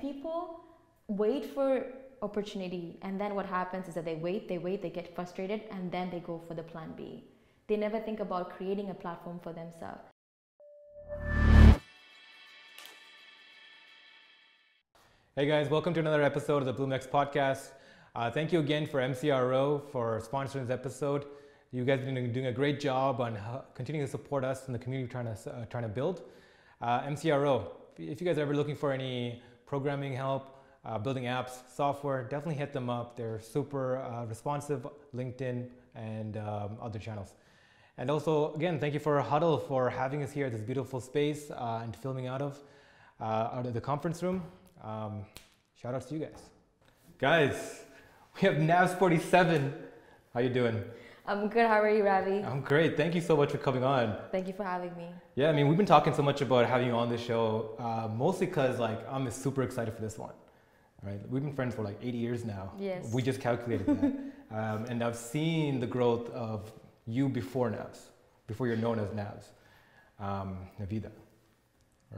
people wait for opportunity and then what happens is that they wait, they wait, they get frustrated and then they go for the plan B. They never think about creating a platform for themselves. Hey guys, welcome to another episode of the BloomX podcast. Uh, thank you again for MCRO for sponsoring this episode. You guys have been doing a great job on continuing to support us in the community trying to, uh, trying to build. Uh, MCRO, if you guys are ever looking for any programming help, uh, building apps, software, definitely hit them up. They're super uh, responsive, LinkedIn and um, other channels. And also, again, thank you for Huddle for having us here at this beautiful space uh, and filming out of, uh, out of the conference room. Um, shout out to you guys. Guys, we have Navs 47. How you doing? I'm good. How are you, Ravi? I'm great. Thank you so much for coming on. Thank you for having me. Yeah, I mean, we've been talking so much about having you on the show, uh, mostly because like I'm super excited for this one. Right? We've been friends for like 80 years now. Yes. We just calculated that, um, and I've seen the growth of you before Navs, before you're known as Navs, um, Navida.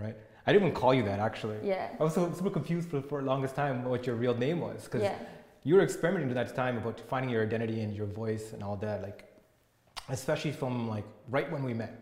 Right? I didn't even call you that actually. Yeah. I was so super confused for, for the longest time what your real name was because Yeah. You were experimenting at that time about finding your identity and your voice and all that like especially from like right when we met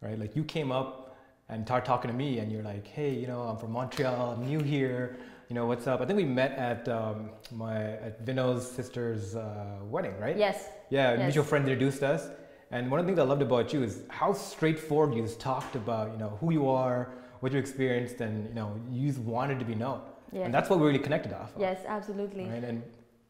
right? Like you came up and started talking to me and you're like hey you know i'm from montreal i'm new here you know what's up? I think we met at um, my at vino's sister's uh, wedding right? Yes. yeah Yes. mutual friend introduced us. And one of the things i loved about you is how straightforward you just talked about you know who you are what you experienced and you know you just wanted to be known Yeah. and that's what we really connected off of, Yes, absolutely. right and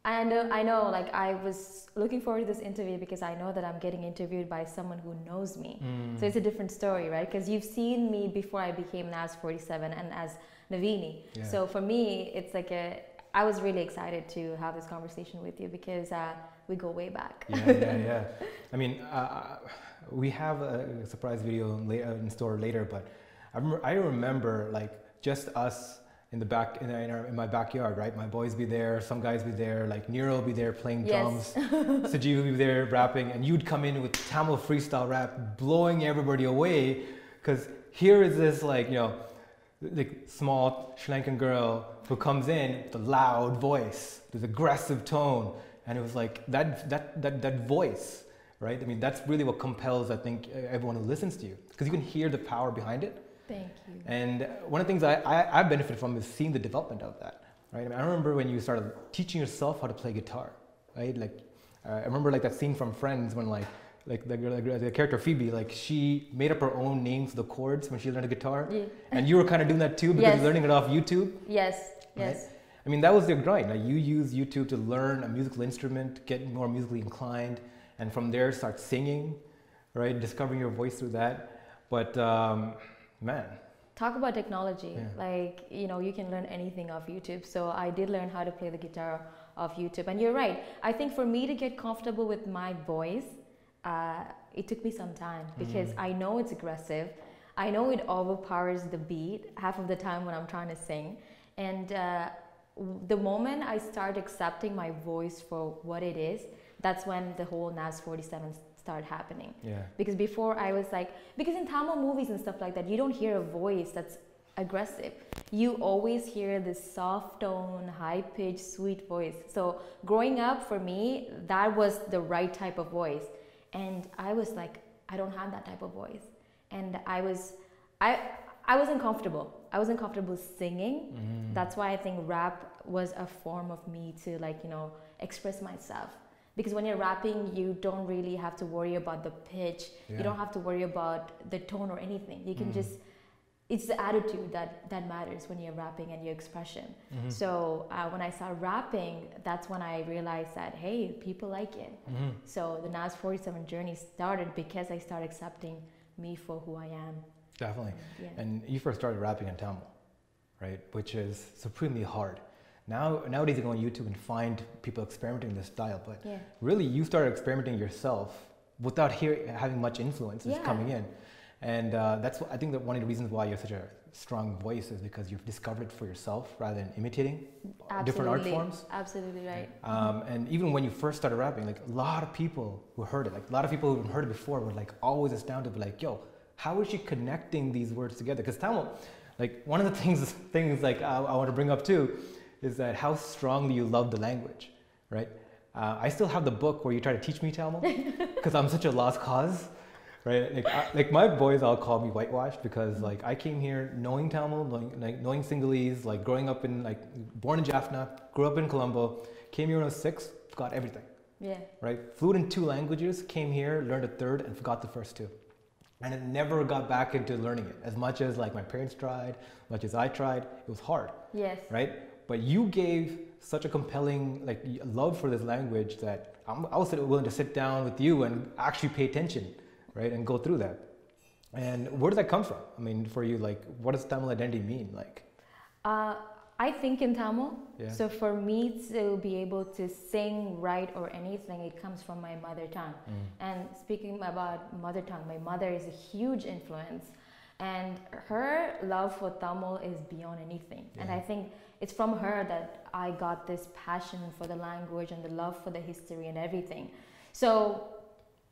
And uh, I know, like, I was looking forward to this interview because I know that I'm getting interviewed by someone who knows me. Mm. So it's a different story, right? Because you've seen me before I became NAS 47 and as Navini. Yeah. So for me, it's like a. I was really excited to have this conversation with you because uh, we go way back. yeah, yeah, yeah. I mean, uh, we have a surprise video in, in store later, but I remember, I remember like just us in the back in, in, our, in my backyard, right? My boys be there, some guys be there, like Nero be there playing Yes. drums, Sajeev will be there rapping, and you'd come in with Tamil freestyle rap, blowing everybody away, because here is this like you know, like small Sri Lankan girl who comes in with a loud voice, this aggressive tone, and it was like that that that that voice, right? I mean, that's really what compels I think everyone who listens to you, because you can hear the power behind it. Thank you. And one of the things I, I, I benefit from is seeing the development of that, right? I, mean, I remember when you started teaching yourself how to play guitar, right? Like, uh, I remember like that scene from Friends when like, like the, the, the character Phoebe, like she made up her own names the chords when she learned the guitar. Yeah. And you were kind of doing that too because Yes. you're learning it off YouTube. Yes, Right. yes. I mean, that was your grind. Like you use YouTube to learn a musical instrument, get more musically inclined, and from there start singing, right? Discovering your voice through that. But um, man, Talk about technology. Yeah. Like, you know, you can learn anything off YouTube. So I did learn how to play the guitar off YouTube. And you're right. I think for me to get comfortable with my voice, uh, it took me some time because Mm. I know it's aggressive. I know it overpowers the beat half of the time when I'm trying to sing. And uh, the moment I start accepting my voice for what it is, that's when the whole NAS 47 started happening. Yeah. because before I was like because in Tamil movies and stuff like that you don't hear a voice that's aggressive. You always hear this soft tone high pitched sweet voice. So growing up for me that was the right type of voice. And I was like I don't have that type of voice. And I was I I wasn't comfortable. I wasn't comfortable singing. Mm. that's why I think rap was a form of me to like you know express myself because when you're rapping you don't really have to worry about the pitch Yeah. you don't have to worry about the tone or anything you can Mhm. just it's the attitude that that matters when you're rapping and your expression Mhm. so uh, when i started rapping that's when i realized that hey people like it Mhm. so the nas 47 journey started because i started accepting me for who i am Definitely. yeah And you first started rapping in Tamil, right? Which is supremely hard. Now, nowadays you go on YouTube and find people experimenting in this style, but yeah really you started experimenting yourself without having much influence Yeah. coming in. And uh, that's what, I think that one of the reasons why you have such a strong voice is because you've discovered it for yourself rather than imitating different art forms. absolutely right Um, and even when you first started rapping, like a lot of people who heard it, like a lot of people who heard it before were like always astounded, like, yo, how is she connecting these words together? Because Tamil, like one of the things things like I, I want to bring up too is that how strongly you love the language, right? Uh, I still have the book where you try to teach me Tamil because I'm such a lost cause, right? Like, I, like my boys all call me whitewashed because like I came here knowing Tamil, knowing, like, knowing Sinhalese, like growing up in like born in Jaffna, grew up in Colombo, came here when I was six, got everything, Yeah. right? Fluent in two languages, came here, learned a third, and forgot the first two. And it never got back into learning it. As much as like my parents tried, much as I tried, it was hard, Yes. right? But you gave such a compelling like love for this language that I'm, I was willing to sit down with you and actually pay attention, right, and go through that. And where did that come from? I mean, for you, like, what does Tamil identity mean? Like, Uh, I think in Tamil. Yeah. So for me to be able to sing, write, or anything, it comes from my mother tongue. mm, And speaking about mother tongue, my mother is a huge influence, and her love for Tamil is beyond anything. And I think it's from her that I got this passion for the language and the love for the history and everything. So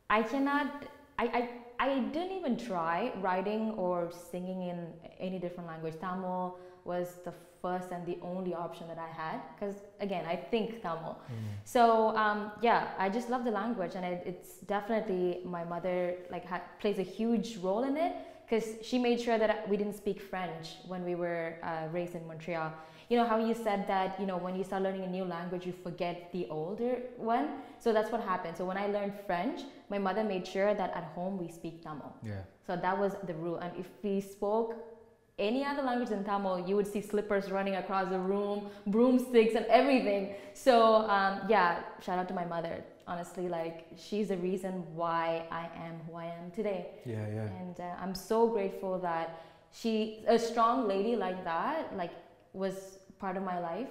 I cannot. I, I I didn't even try writing or singing in any different language. Tamil was the first and the only option that I had because again I think Tamil. mm, So um, yeah, I just love the language, and it, it's definitely my mother like ha- plays a huge role in it because she made sure that we didn't speak French when we were uh, raised in Montreal. You know how you said that you know when you start learning a new language you forget the older one. So that's what happened. So when I learned French, my mother made sure that at home we speak Tamil. yeah, So that was the rule. And if we spoke any other language than Tamil, you would see slippers running across the room, broomsticks, and everything. So um, yeah, shout out to my mother. Honestly, like she's the reason why I am who I am today, yeah, yeah. and uh, I'm so grateful that she, a strong lady like that, like was part of my life.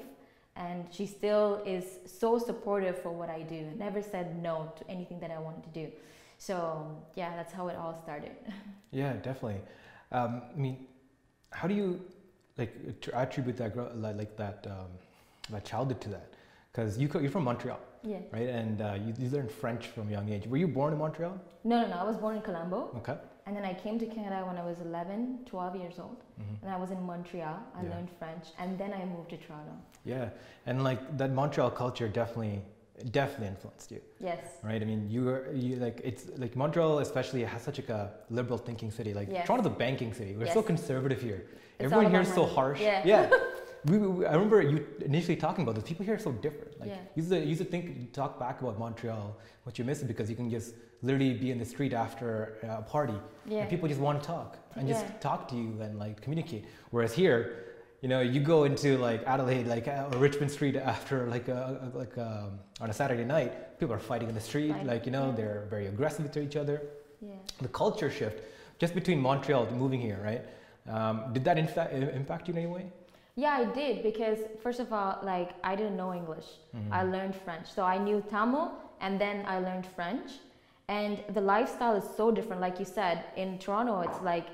And she still is so supportive for what I do. Never said no to anything that I wanted to do. So yeah, that's how it all started. Yeah, definitely. Um, I mean, how do you like tr- attribute that like, like that um, that childhood to that? Because you, you're from Montreal, Yeah. right? And uh, you, you learned French from a young age. Were you born in Montreal? No, no, no. I was born in Colombo, Okay. and then I came to Canada when I was 11, 12 years old, hmm and I was in Montreal. I Yeah. learned French, and then I moved to Toronto. Yeah, and like that Montreal culture definitely definitely influenced you, Yes. right? I mean, you were you like it's like Montreal especially has such like a liberal thinking city. Like Yes. Toronto's a banking city. We're so conservative here. It's Everyone here is so harsh. Yeah. we, we, I remember you initially talking about this. People here are so different. Like Yeah. you used to, you used to think talk back about Montreal, what you miss it because you can just literally be in the street after uh, a party Yeah. and people just want to talk and just talk to you and like communicate. Whereas here, you know, you go into like Adelaide, like uh, Richmond Street after like a, a- like um, on a Saturday night, people are fighting in the street. Fighting, Like you know, yeah. they're very aggressive to each other. yeah. The culture shift just between Montreal to moving here, right? Um, did that in fact impact you in any way? Yeah, I did because first of all, like I didn't know English. Mhm. I learned French. So I knew Tamil and then I learned French. And the lifestyle is so different. Like you said, in Toronto, it's like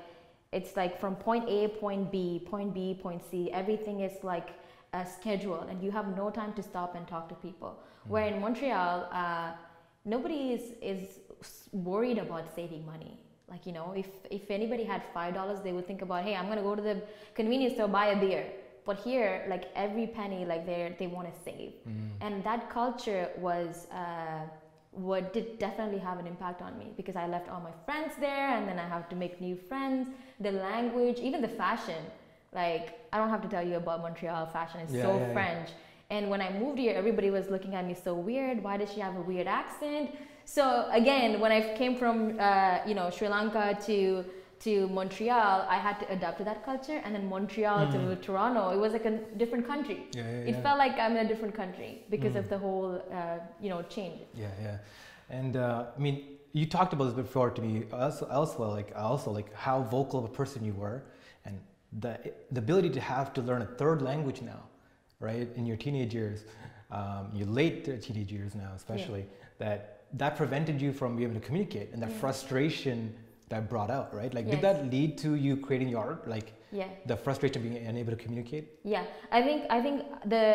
it's like from point A, point B, point B, point C. Everything is like a schedule, and you have no time to stop and talk to people. Where in Montreal, uh, nobody is is worried about saving money. Like you know, if if anybody had five dollars, they would think about, hey, I'm gonna go to the convenience store buy a beer. But here, like every penny, like they they want to save. Mhm. and that culture was uh, what did definitely have an impact on me because I left all my friends there and then I have to make new friends. The language even the fashion like I don't have to tell you about Montreal. Fashion it's Yeah, so yeah, yeah. French. And when I moved here everybody was looking at me so weird. Why does she have a weird accent? So again when I came from uh, you know Sri Lanka to to Montreal I had to adapt to that culture and then Montreal to Mhm. Toronto it was like a different country Yeah, yeah, it yeah. felt like I'm in a different country because Mm. of the whole, uh, you know, change. Yeah, yeah. And uh, I mean, you talked about this before to me also, elsewhere, like also like how vocal of a person you were, and the the ability to have to learn a third language now, right? In your teenage years, um, your late teenage years now, especially that that prevented you from being able to communicate, and that frustration that brought out, right? Like, did that lead to you creating your art, like Yeah, the frustration of being unable to communicate? yeah. I think I think the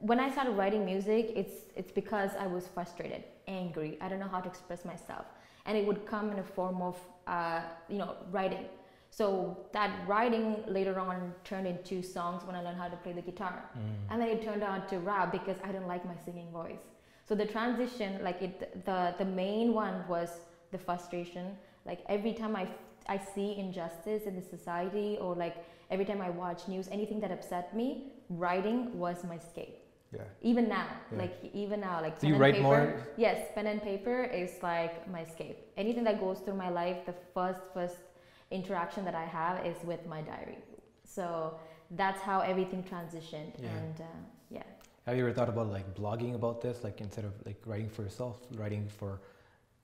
when I started writing music, it's it's because I was frustrated, angry. I don't know how to express myself, and it would come in a form of uh, you know writing. So that writing later on turned into songs when I learned how to play the guitar. Mm. And then it turned out to rap because I didn't like my singing voice. So the transition, like it, the the main one was the frustration. Like every time I I see injustice in the society, or like every time I watch news, anything that upset me, writing was my escape. Yeah. Even now, Yeah. like even now, like pen you and write paper. more? Yes, pen and paper is like my escape. Anything that goes through my life, the first first interaction that I have is with my diary. So that's how everything transitioned, Yeah. and uh, yeah. Have you ever thought about like blogging about this, like instead of like writing for yourself, writing for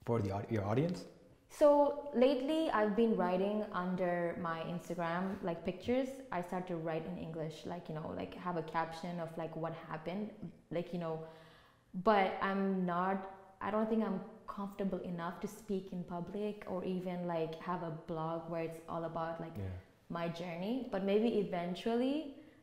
for the your audience? So lately, I've been writing under my Instagram, like pictures. I start to write in English, like you know, like have a caption of like what happened, like you know. But I'm not. I don't think I'm comfortable enough to speak in public or even like have a blog where it's all about like Yeah. my journey. But maybe eventually,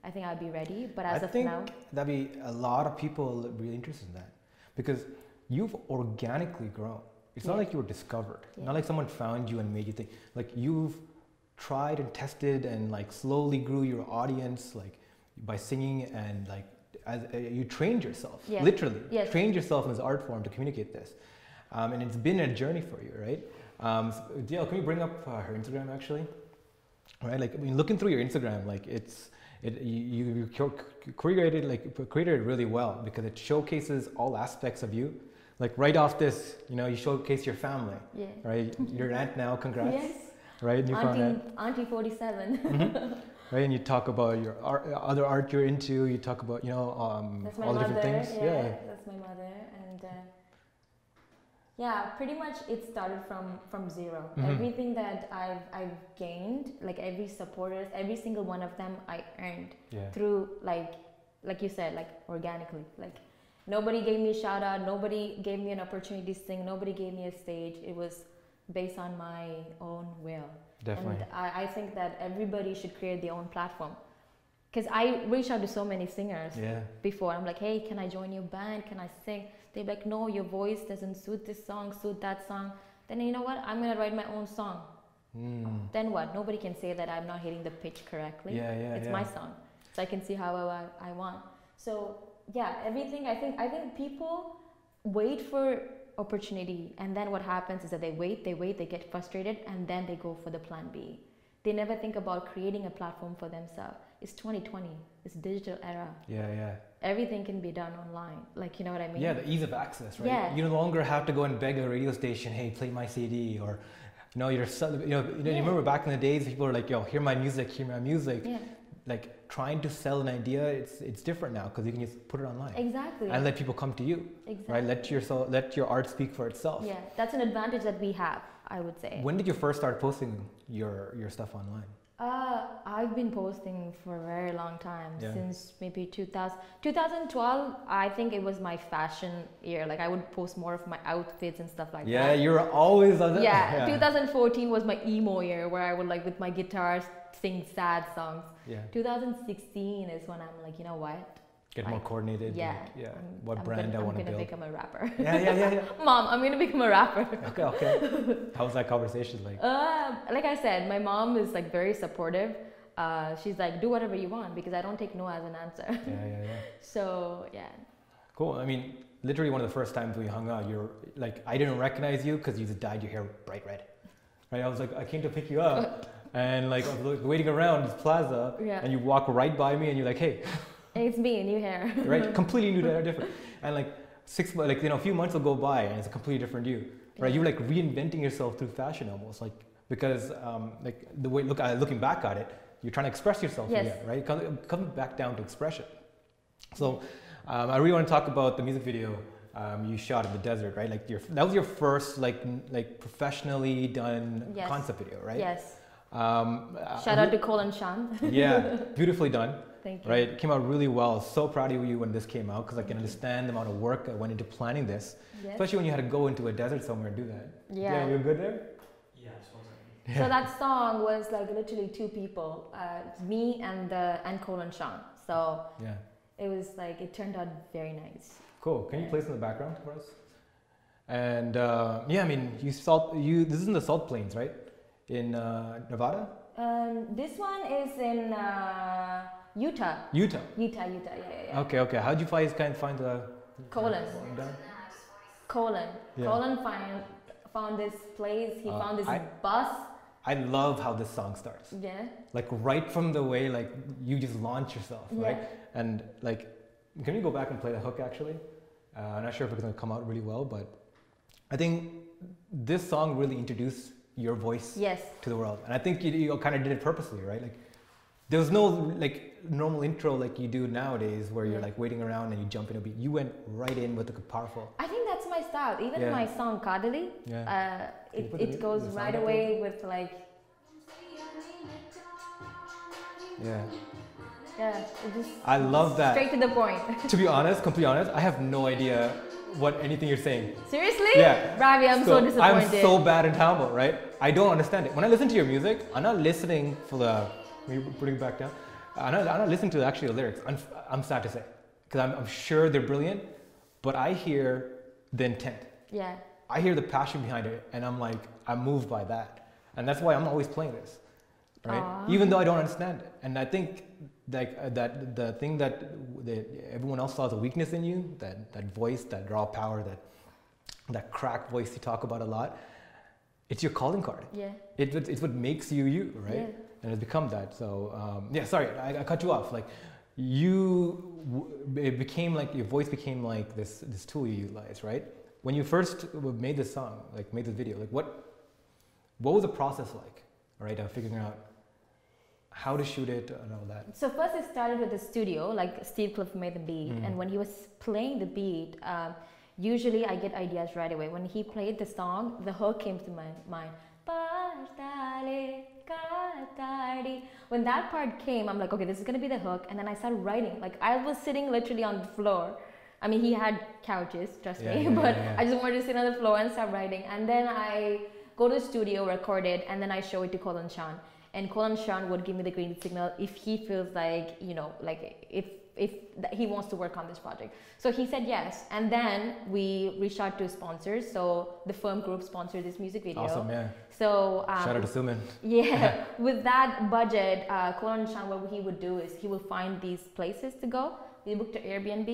I think I'll be ready. But as I of think now, that'd be a lot of people really interested in that because you've organically grown. It's not like you were discovered. Not like someone found you and made you think. Like you've tried and tested and like slowly grew your audience like by singing and like as uh, you trained yourself Yeah. literally Yes. trained yourself in this art form to communicate this um, and it's been a journey for you right um, so, DL, can you bring up uh, her Instagram actually right like I mean looking through your Instagram like it's it you, you you created like created it really well because it showcases all aspects of you like right off this you know you showcase your family yeah. right you're an aunt now congrats Yes. right you found Auntie, that Auntie 47. Mhm. right and you talk about your art, other art you're into you talk about you know um, That's my all the mother. different things Yeah, that's my mother, and uh, yeah, pretty much it started from from 0 Mhm. Everything that I've I've gained, like every supporters, every single one of them, I earned yeah through like like you said, like organically. Like nobody gave me a shout out, nobody gave me an opportunity to sing, nobody gave me a stage. It was based on my own will. definitely And I, I think that everybody should create their own platform. Because I reached out to so many singers yeah before. I'm like, hey, can I join your band? Can I sing? They're like, no, your voice doesn't suit this song, suit that song. Then you know what? I'm gonna write my own song. mm. Then what? Nobody can say that I'm not hitting the pitch correctly. yeah yeah it's yeah. my song, so I can see how I, I want. So yeah, everything. I think I think people wait for opportunity, and then what happens is that they wait, they wait, they get frustrated, and then they go for the plan B. They never think about creating a platform for themselves. It's 2020. It's digital era. yeah yeah Everything can be done online. Like you know what I mean? Yeah, the ease of access, right? Yeah. You no longer have to go and beg a radio station, hey, play my CD, or you know, you're you know, you, know, you Yeah. remember back in the days, people were like, yo, hear my music, hear my music. Yeah. Like trying to sell an idea, it's it's different now because you can just put it online Exactly. and let people come to you, exactly. right? Let your so- let your art speak for itself. Yeah, that's an advantage that we have. I would say. When did you first start posting your your stuff online? Uh, I've been posting for a very long time Yeah. since maybe 2000, 2012. I think it was my fashion year. Like I would post more of my outfits and stuff like yeah, that. Yeah, you're always on the, yeah, 2014 was my emo year where I would like with my guitar sing sad songs. Yeah. 2016 is when I'm like, you know what? Get more coordinated. Yeah. like, yeah. I'm- what I'm brand gonna, I want to build. I'm gonna become a rapper. yeah, yeah, yeah, yeah. Mom, I'm gonna become a rapper. Okay, okay. How was that conversation like? Uh, like I said, my mom is like very supportive. Uh, she's like, do whatever you want because I don't take no as an answer. Yeah, yeah, yeah. So yeah, Cool. I mean, literally one of the first times we hung out, you're like, I didn't recognize you because you just dyed your hair bright red. Right? I was like, I came to pick you up, and like I was like, waiting around this plaza, Yeah. and you walk right by me, and you're like, hey, it's me, new hair. right? completely new, hair, different. And like six, like you know, a few months will go by, and it's a completely different you. Right? You're like reinventing yourself through fashion almost, like because um, like the way look, uh, looking back at it, you're trying to express yourself Yes. again, right? Come, come back down to expression. So um, I really want to talk about the music video um, you shot in the desert, right? Like your that was your first like n- like professionally done Yes. concept video, right? Yes. Um, uh, Shout out to Colin Sean. yeah, beautifully done, Thank you. right? It came out really well. So proud of you when this came out because I can understand the amount of work that went into planning this, Yes. especially when you had to go into a desert somewhere and do that. Yeah. you're good there. Yeah, I suppose I So that song was like literally two people, uh, me and the and Colin Sean. So Yeah, it was like it turned out very nice. cool. Can you Yeah. play some in the background for us? And uh, yeah, I mean, you salt you. This is in the Salt Plains, right? In uh, Nevada. Um, this one is in uh, Utah. Utah. Utah, Utah, yeah, yeah, yeah. Okay, okay. How'd you find kind find the Colin. down? Colin. Yeah. Colin find, found this place. He Uh, found this I- bus. I love how this song starts. Yeah. Like right from the way like you just launch yourself, right? And like, can we go back and play the hook actually? Uh, I'm not sure if it's gonna come out really well, but I think this song really introduced your voice Yes. to the world, and I think you, you kind of did it purposely, right? Like, there was no like normal intro like you do nowadays, where you're like waiting around and you jump in a beat. You went right in with the powerful. I think that's my style. Even Yeah. my song Kadali, Yeah. uh, you it, the goes the right away with like, yeah. yeah, it just I love that. straight to the point. to be honest, completely honest, I have no idea what anything you're saying. Seriously? Yeah. Ravi, I'm so, disappointed. I'm so bad in Tamil, right? I don't understand it. When I listen to your music, I'm not listening for the. Maybe putting it back down. I'm not, I'm not listening to actually the lyrics. I'm, I'm sad to say, because I'm, I'm sure they're brilliant, but I hear the intent. yeah. I hear the passion behind it, and I'm like, I'm moved by that, and that's why I'm always playing this, right? Aw. Even though I don't understand it, and I think like uh, that the thing that, that everyone else saw as a weakness in you, that that voice, that raw power, that that crack voice you talk about a lot, it's your calling card. Yeah. It, it- it's what makes you you, right? Yeah. And it's become that. So um, yeah, sorry, I, I cut you off. Like you, it became like your voice became like this this tool you utilize, right? When you first made this song, like made this video, like what what was the process like, right? Of figuring out how to shoot it and all that. So first it started with the studio, like Steve Cliff made the beat, Mhm. and when he was playing the beat, um, usually I get ideas right away. When he played the song, the hook came to my mind. "Partale. When that part came, I'm like, okay, this is gonna be the hook, and then I started writing. Like I was sitting literally on the floor. I mean, he had couches, trust Yeah, me, yeah, but yeah, yeah. I just wanted to sit on the floor and start writing. And then I go to the studio, record it, and then I show it to Colin Sean. And Colin Sean would give me the green signal if he feels like, you know, like if if he wants to work on this project. So he said yes. And then we reached out to sponsors. So the firm group sponsored this music video. Awesome, yeah. So um, Shout out to Suman. yeah, with that budget, uh, Colin Sean, what he would do is he will find these places to go. We booked an Airbnb,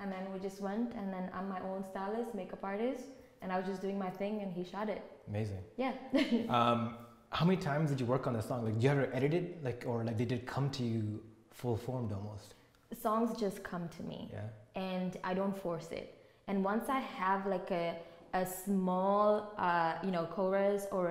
and then we just went. And then I'm my own stylist, makeup artist, and I was just doing my thing, and he shot it. Amazing. Yeah. Um, how many times did you work on the song? Like, did you ever edit it, like, or like, did it come to you full formed almost? Songs just come to me, Yeah. and I don't force it. And once I have like a a small, uh, you know, chorus or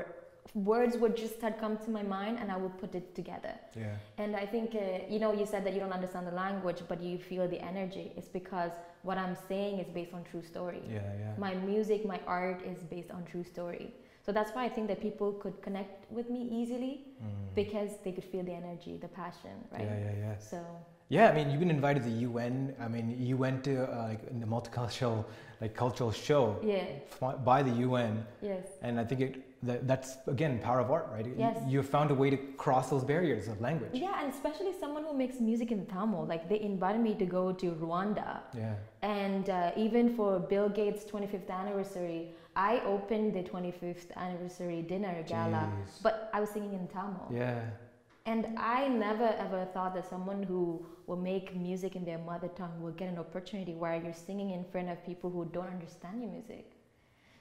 words would just start come to my mind, and I would put it together. Yeah. And I think, uh, you know, you said that you don't understand the language, but you feel the energy. It's because what I'm saying is based on true story. Yeah. Yeah. My music, my art is based on true story. So that's why I think that people could connect with me easily Mm. because they could feel the energy, the passion, right? Yeah, yeah, yeah. So Yeah, I mean, you've been invited to the UN. I mean, you went to uh, like the multicultural, like cultural show yeah, by the UN, yes, and I think it that, that's again power of art, right? You- Yes. You found a way to cross those barriers of language. yeah, and especially someone who makes music in Tamil. Like they invited me to go to Rwanda, Yeah. and uh, even for Bill Gates' 25th anniversary, I opened the 25th anniversary dinner gala, Jeez. but I was singing in Tamil. Yeah. And I never ever thought that someone who will make music in their mother tongue will get an opportunity where you're singing in front of people who don't understand your music.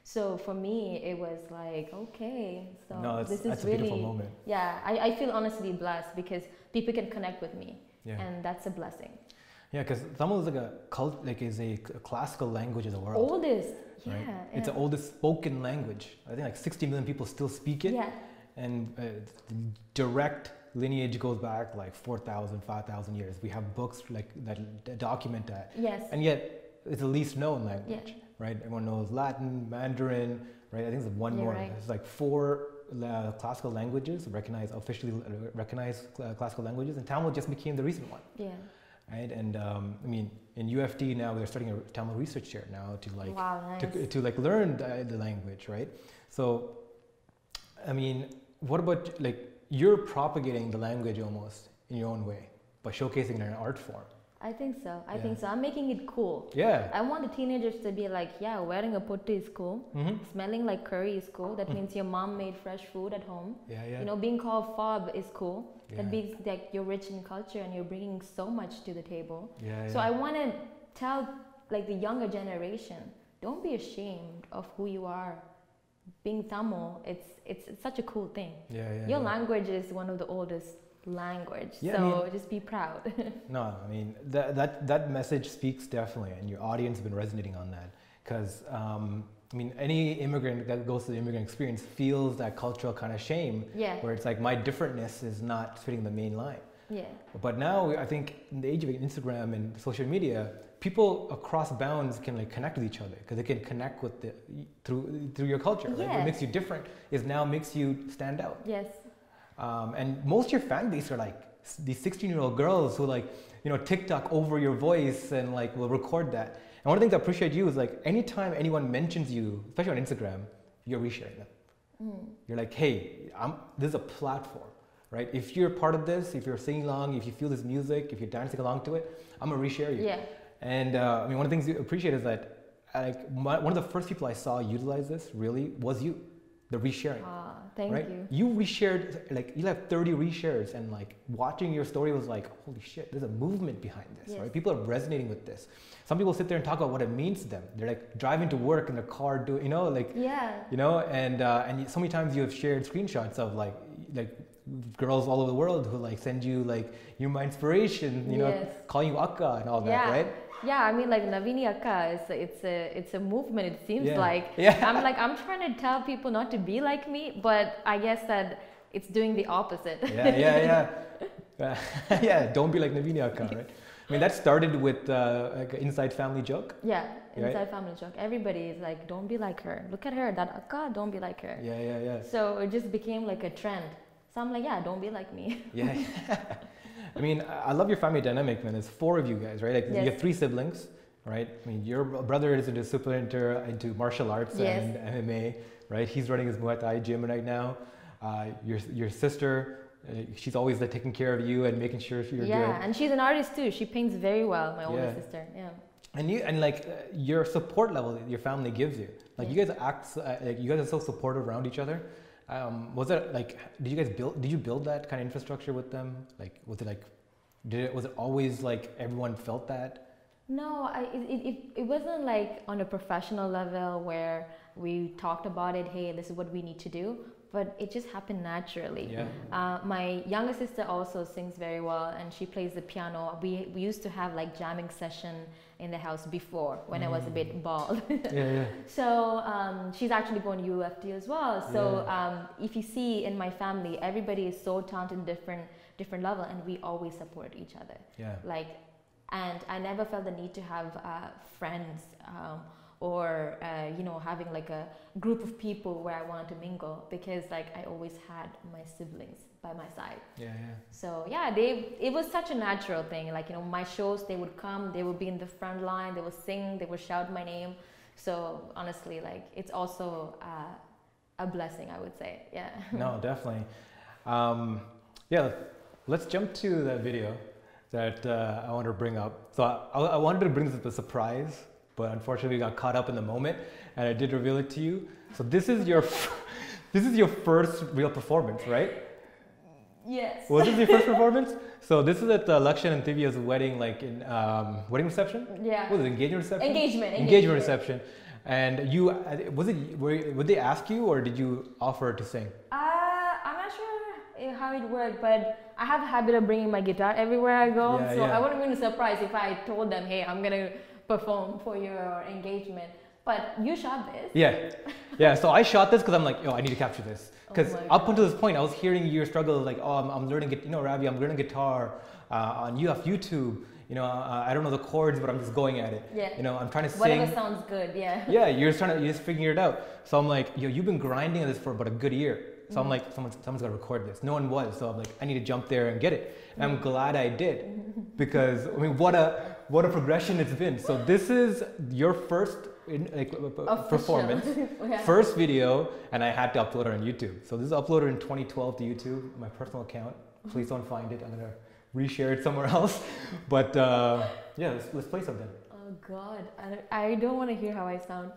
So for me, it was like, okay, so no, that's, this is really, beautiful moment. yeah, I, I feel honestly blessed because people can connect with me, Yeah. and that's a blessing. Yeah, because Tamil is like a cult, like is a classical language of the world. Oldest, yeah, right? yeah. It's the oldest spoken language. I think like 60 million people still speak it. yeah, and uh, the direct lineage goes back like 4,000, 5,000 years. We have books like that document that, yes, and yet it's the least known language, right? Everyone knows Latin, Mandarin, right? I think there's one You're more. right. There's like four uh, classical languages recognized officially uh, recognized uh, classical languages, and Tamil just became the recent one, yeah. right? And um, I mean, in U of T now they're starting a Tamil research chair now to like wow, nice. to, to like learn the, the language, right? So, I mean, what about like you're propagating the language almost in your own way by showcasing it in an art form. I think so. I Yeah. think so. I'm making it cool. Yeah. I want the teenagers to be like, yeah, wearing a pottu is cool. hmm Smelling like curry is cool. That means your mom made fresh food at home. Yeah, yeah. You know, being called fob is cool. yeah. That means like you're rich in culture and you're bringing so much to the table. yeah, So yeah. I want to tell like the younger generation, don't be ashamed of who you are. Being Tamil, it's it's, it's such a cool thing. yeah, yeah, Your language is one of the oldest language. Yeah, I so just be proud. No, I mean that that that message speaks definitely, and your audience has been resonating on that. Because um, I mean, any immigrant that goes through the immigrant experience feels that cultural kind of shame, yeah. where it's like my differentness is not fitting the main line. Yeah. But now I think in the age of Instagram and social media, people across bounds can like connect with each other because they can connect with the through through your culture. Right? Yeah. What makes you different is now makes you stand out. Yes. Um, and most of your fan base are like these 16 year old girls who like, you know, TikTok over your voice and like will record that. And one of the things I appreciate you is like anytime anyone mentions you, especially on Instagram, you're resharing them. Mm. You're like, hey, I'm, this is a platform, right? If you're part of this, if you're singing along, if you feel this music, if you're dancing along to it, I'm gonna reshare you. Yeah. And uh, I mean, one of the things you appreciate is that like my, one of the first people I saw utilize this really was you, the resharing Ah, thank right? you. You reshared like you have 30 reshares, and like watching your story was like, holy shit, there's a movement behind this, Yes. right? People are resonating with this. Some people sit there and talk about what it means to them. They're like driving to work in their car, do you know, like Yeah. you know, and uh, and so many times you have shared screenshots of like like girls all over the world who like send you like you're my inspiration, you know, calling you akka and all that, Yeah. right? Yeah, I mean, like Navini Akka, it's a, it's a it's a movement. It seems Yeah. like Yeah. I'm like I'm trying to tell people not to be like me, but I guess that it's doing the opposite. yeah, yeah, yeah. yeah, don't be like Navini Akka, right? I mean, that started with uh, like an inside family joke. yeah, Right. inside family joke. Everybody is like, don't be like her. Look at her, that Akka, don't be like her. Yeah, yeah, yeah. So it just became like a trend. So I'm like, yeah, don't be like me. Yeah. I mean, I love your family dynamic, man. There's four of you guys, right? Like you have three siblings, right? I mean, your brother is into super into martial arts Yes. and MMA, right? He's running his Muay Thai gym right now. Uh, your your sister, uh, she's always like taking care of you and making sure you're yeah, good. and she's an artist too. She paints very well. My older Yeah. sister. Yeah. And you and like uh, your support level that your family gives you, like you guys act uh, like you guys are so supportive around each other. Um, was it like did you guys build did you build that kind of infrastructure with them? Like was it like did it was it always like everyone felt that? No, I, it, it, it, it wasn't like on a professional level where we talked about it, hey, this is what we need to do, but it just happened naturally. Yeah. Uh, my younger sister also sings very well and she plays the piano. We, we used to have like jamming session in the house before when I was a bit bald. Yeah, yeah. so um, she's actually going to U of T as well. So um, if you see in my family, everybody is so talented different, different level and we always support each other Yeah. like and i never felt the need to have uh, friends um, or uh, you know having like a group of people where i wanted to mingle because like i always had my siblings by my side Yeah, yeah. so yeah they it was such a natural thing like you know my shows they would come they would be in the front line they would sing they would shout my name so honestly like it's also uh, a blessing i would say yeah No, definitely. Um, yeah, let's jump to that video that uh, I want to bring up. So I, I wanted to bring a surprise, but unfortunately we got caught up in the moment, and I did reveal it to you. So this is your, this is your first real performance, right? yes Was this your first performance? So this is at uh, Lakshan and Divya's wedding, like in um, wedding reception. yeah What was it? Engagement reception. engagement Engagement reception. And you, was it? Were, would they ask you, or did you offer to sing? Uh, I'm not sure how it worked, but I have a habit of bringing my guitar everywhere I go. Yeah, so yeah. I wouldn't be surprised if I told them, "Hey, I'm gonna perform for your engagement." But you shot this. Yeah, yeah. So I shot this because I'm like, yo, I need to capture this. Oh Because my up until this point, I was hearing your struggle, like, oh, I'm, I'm learning, you know, Ravi, I'm learning guitar uh, on you have YouTube. You know, uh, I don't know the chords, but I'm just going at it. Yeah. You know, I'm trying to Whatever sing. sounds good. Yeah. Yeah, you're just trying to, you're just figure it out. So I'm like, yo, you've been grinding on this for about a good year. So Mm-hmm. I'm like, someone's, someone's got to record this. No one was. So I'm like, I need to jump there and get it. And I'm glad I did because, I mean, what a, what a progression it's been. So this is your first in, like, Official. performance. Yeah. First video, and I had to upload it on YouTube. So this is uploaded in 2012 to YouTube, my personal account. Please don't find it. I'm gonna reshare it somewhere else. But uh, yeah, let's, let's play something. Oh God, I don't, I don't want to hear how I sound.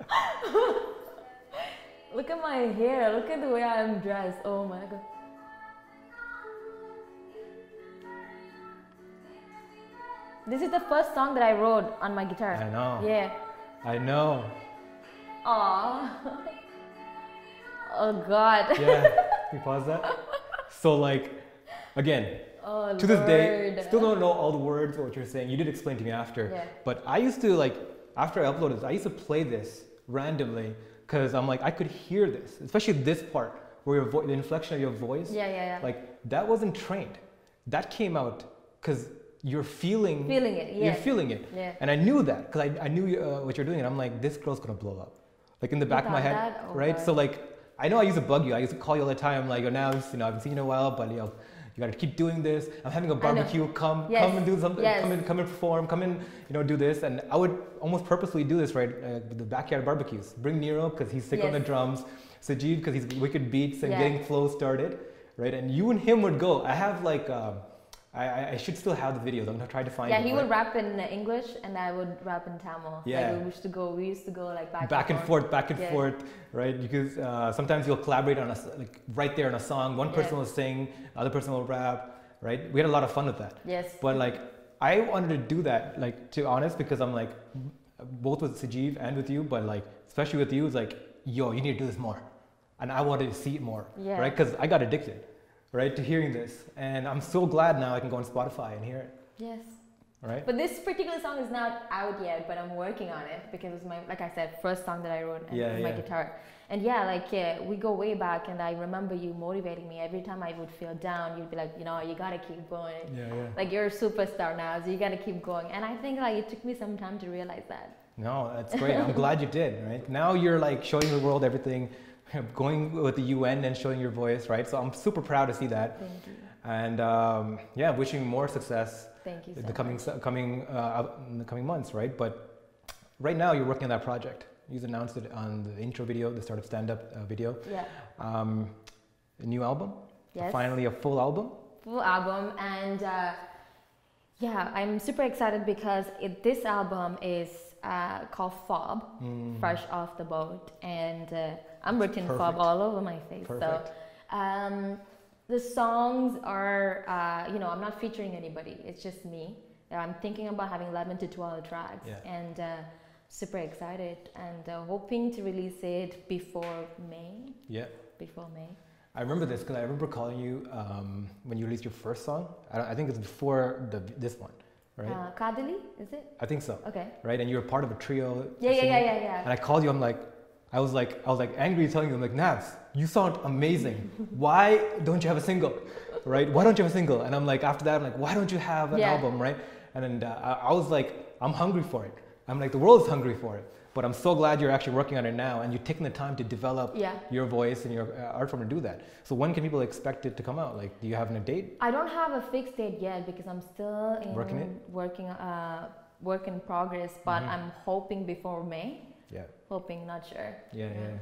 look at my hair. Look at the way I'm dressed. Oh my God. This is the first song that I wrote on my guitar. I know. Yeah. I know. Aw. oh God. Yeah. Can you pause that? So like, again, Oh to this day, Lord. still don't know all the words or what you're saying. You did explain to me after. Yeah. But I used to like, after I uploaded this, I used to play this randomly because I'm like, I could hear this, especially this part where your vo- the inflection of your voice. Yeah, yeah, yeah. Like that wasn't trained. That came out because you're feeling. Feeling it, yeah. You're feeling it. Yeah. And I knew that because I, I knew uh, what you're doing, and I'm like, this girl's gonna blow up, like in the back of my head, that? Oh, right? God. So like, I know I used to bug you. I used to call you all the time, like, oh, now you know, I haven't seen you in a while, but you know, you gotta keep doing this. I'm having a barbecue. Come, Yes. come and do something. Yes. Come and come and perform. Come and you know do this. And I would almost purposely do this, right? Uh, with the backyard barbecues. Bring Nero because he's sick on the drums. Sajid because he's wicked beats and Yeah. getting flow started, right? And you and him would go. I have like. Um, I, I- should still have the videos. I'm gonna try to find Yeah, he right? would rap in English and I would rap in Tamil. Yeah. Like we used to go, we used to go like back, back and forth, back and Yeah. forth, right? Because uh, sometimes you'll collaborate on a like right there on a song. One person Yeah. will sing, other person will rap, right? We had a lot of fun with that. Yes. But like, I wanted to do that, like to be honest, because I'm like, both with Sajeev and with you, but like especially with you, it's like, yo, you need to do this more, and I wanted to see it more, Yeah. right? Because I got addicted, right, to hearing this, and I'm so glad now I can go on Spotify and hear it, Yes. right? But this particular song is not out yet, but I'm working on it because it's my, like I said, first song that I wrote and Yeah, with my yeah. guitar. And yeah, like yeah, we go way back, and I remember you motivating me every time I would feel down. You'd be like, you know, you gotta keep going. yeah, yeah. Like you're a superstar now, so you gotta keep going. And I think like it took me some time to realize that. No, that's great. I'm glad you did, right? Now you're like showing the world everything, going with the UN and showing your voice, right? So I'm super proud to see that. Thank you. And um, yeah, wishing you more success Thank you. in the coming, much. coming, uh, in the coming months, right? But right now you're working on that project. You announced it on the intro video, the start of stand-up uh, video. Yeah. Um, a new album, Yes. finally a full album. full album and uh, yeah i'm super excited because it, this album is uh, called fob Mm, fresh off the boat and uh, i'm written fob all over my face Perfect. so um, the songs are uh, you know i'm not featuring anybody it's just me Uh, i'm thinking about having 11 to 12 tracks Yeah. and uh, super excited and uh, hoping to release it before may Yeah. before may I remember this because I remember calling you um, when you released your first song. I, I think it's before the, this one, right? uh, kadali is it I think so. okay right? And you were part of a trio. yeah yeah yeah yeah yeah And I called you. I'm like, I was like, I was like angry telling you, I'm like, Nabs, you sound amazing. Why don't you have a single, right? Why don't you have a single? And I'm like, after that, I'm like, why don't you have an Yeah. album, right? And then uh, I, I was like, I'm hungry for it. I'm like, the world is hungry for it. But I'm so glad you're actually working on it now, and you're taking the time to develop Yeah. your voice and your uh, art form to do that. So when can people expect it to come out? Like, do you have a date? I don't have a fixed date yet because I'm still in Working it? working uh, work in progress. But Mhm. I'm hoping before May. Yeah. Hoping, not sure. Yeah, Yeah. yeah.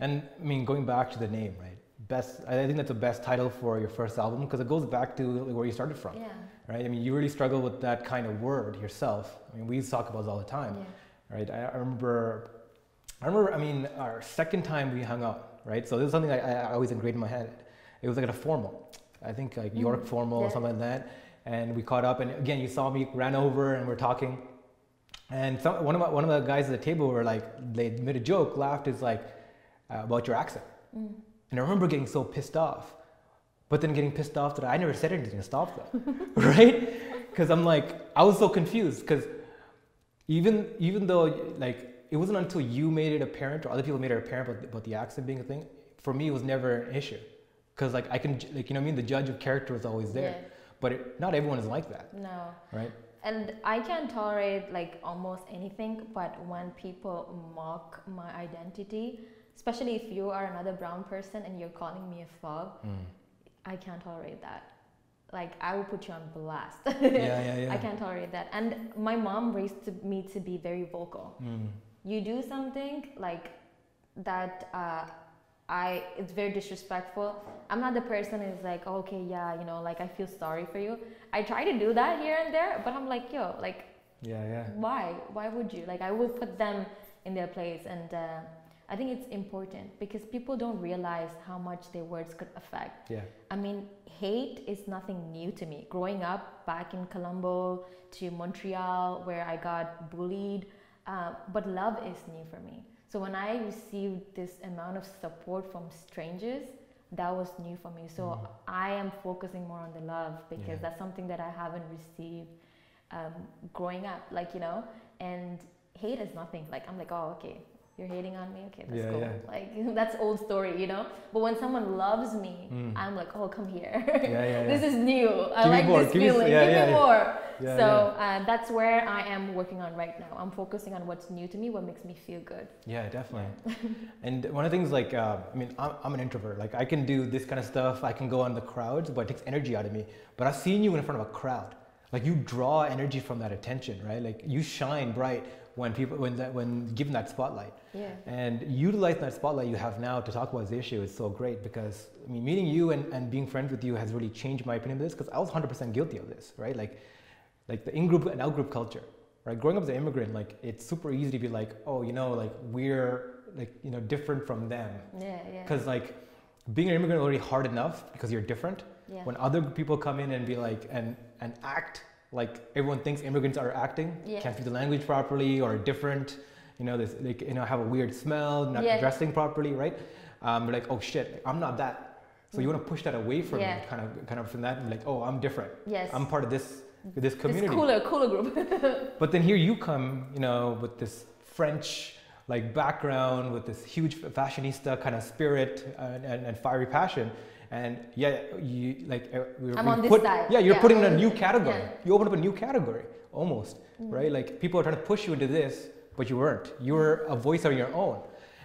And I mean, going back to the name, right? Best. I think that's the best title for your first album because it goes back to where you started from, Yeah. right? I mean, you really struggle with that kind of word yourself. I mean, we talk about it all the time, yeah. right? I, I remember, I remember. I mean, our second time we hung out, right? So this is something I, I always ingrained in my head. It was like at a formal, I think like York Mhm. formal or something like that. And we caught up, and again, you saw me, ran over, and we're talking. And some, one of my, one of the guys at the table were like, they made a joke, laughed, is like uh, about your accent. Mm. And I remember getting so pissed off, but then getting pissed off that I never said anything to stop them, right? Because I'm like, I was so confused because even even though like it wasn't until you made it apparent or other people made it apparent about, about the accent being a thing, for me it was never an issue. Because like I can like you know what I mean the judge of character is always there, Yeah. but it, not everyone is like that, No. right? And I can tolerate like almost anything, but when people mock my identity, especially if you are another brown person and you're calling me a fob, Mm. I can't tolerate that. Like I will put you on blast. Yeah, yeah, yeah. I can't tolerate that. And my mom raised me to be very vocal. Mm. you do something like that uh, I it's very disrespectful. I'm not the person who's like, oh, okay, yeah, you know, like I feel sorry for you. I try to do that here and there, but I'm like, yo, like, Yeah, yeah. why? Why would you? Like, I will put them in their place, and uh, I think it's important because people don't realize how much their words could affect. Yeah. I mean, hate is nothing new to me. Growing up back in Colombo to Montreal, where I got bullied, uh, but love is new for me. So when I received this amount of support from strangers, that was new for me. So Mhm. I am focusing more on the love because Yeah. that's something that I haven't received um, growing up, like you know. And hate is nothing. Like I'm like, oh, okay, you're hating on me. Okay, that's Yeah, cool. yeah. Like that's old story, you know. But when someone loves me, Mm. I'm like, oh, come here. Yeah, this is new. I Give like more, this feeling. Give me more. Yeah, so yeah. Uh, that's where I am working on right now. I'm focusing on what's new to me, what makes me feel good. Yeah, definitely. and one of the things, like, uh, I mean, I'm, I'm an introvert. Like, I can do this kind of stuff. I can go on the crowds, but it takes energy out of me. But I've seen you in front of a crowd. Like, you draw energy from that attention, right? Like, you shine bright when people, when that, when given that spotlight. Yeah. And utilizing that spotlight you have now to talk about this issue is so great because, I mean, meeting you and, and being friends with you has really changed my opinion of this because I was 100% guilty of this, right? Like, like the in-group and out-group culture, right? Growing up as an immigrant, like, it's super easy to be like, oh, you know, like, we're, like, you know, different from them. Yeah. Yeah. Because, like, being an immigrant is already hard enough because you're different. yeah. When other people come in and be like, and, and act like everyone thinks immigrants are acting, Yeah. can't speak the language properly or different, you know, this, like, you know, have a weird smell, not Yeah. dressing properly, right? Um, but like, oh shit, I'm not that. So you want to push that away from Yeah. kind of, kind of from that, and like, oh, I'm different. yes. I'm part of this, this community. This cooler, cooler group. But then here you come, you know, with this French like background, with this huge fashionista kind of spirit and, and, and fiery passion. And yeah, you like uh, we I'm on this put, side. Yeah, you're Yeah, putting in a new category. yeah. You open up a new category almost, Mm. right? Like people are trying to push you into this, but you weren't. You were a voice on your own,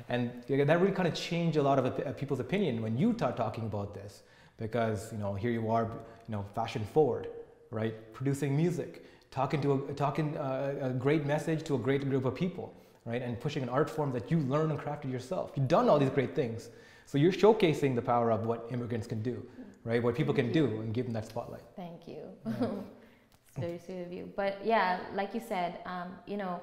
and that really kind of changed a lot of uh, people's opinion when you start talking about this, because you know here you are, you know, fashion forward, right? Producing music, talking to a, talking uh, a great message to a great group of people, right? And pushing an art form that you learned and crafted yourself. You've done all these great things, so you're showcasing the power of what immigrants can do, right? What people can do, and give them that spotlight. Thank you. Yeah. It's very sweet of you. But yeah, like you said, um, you know,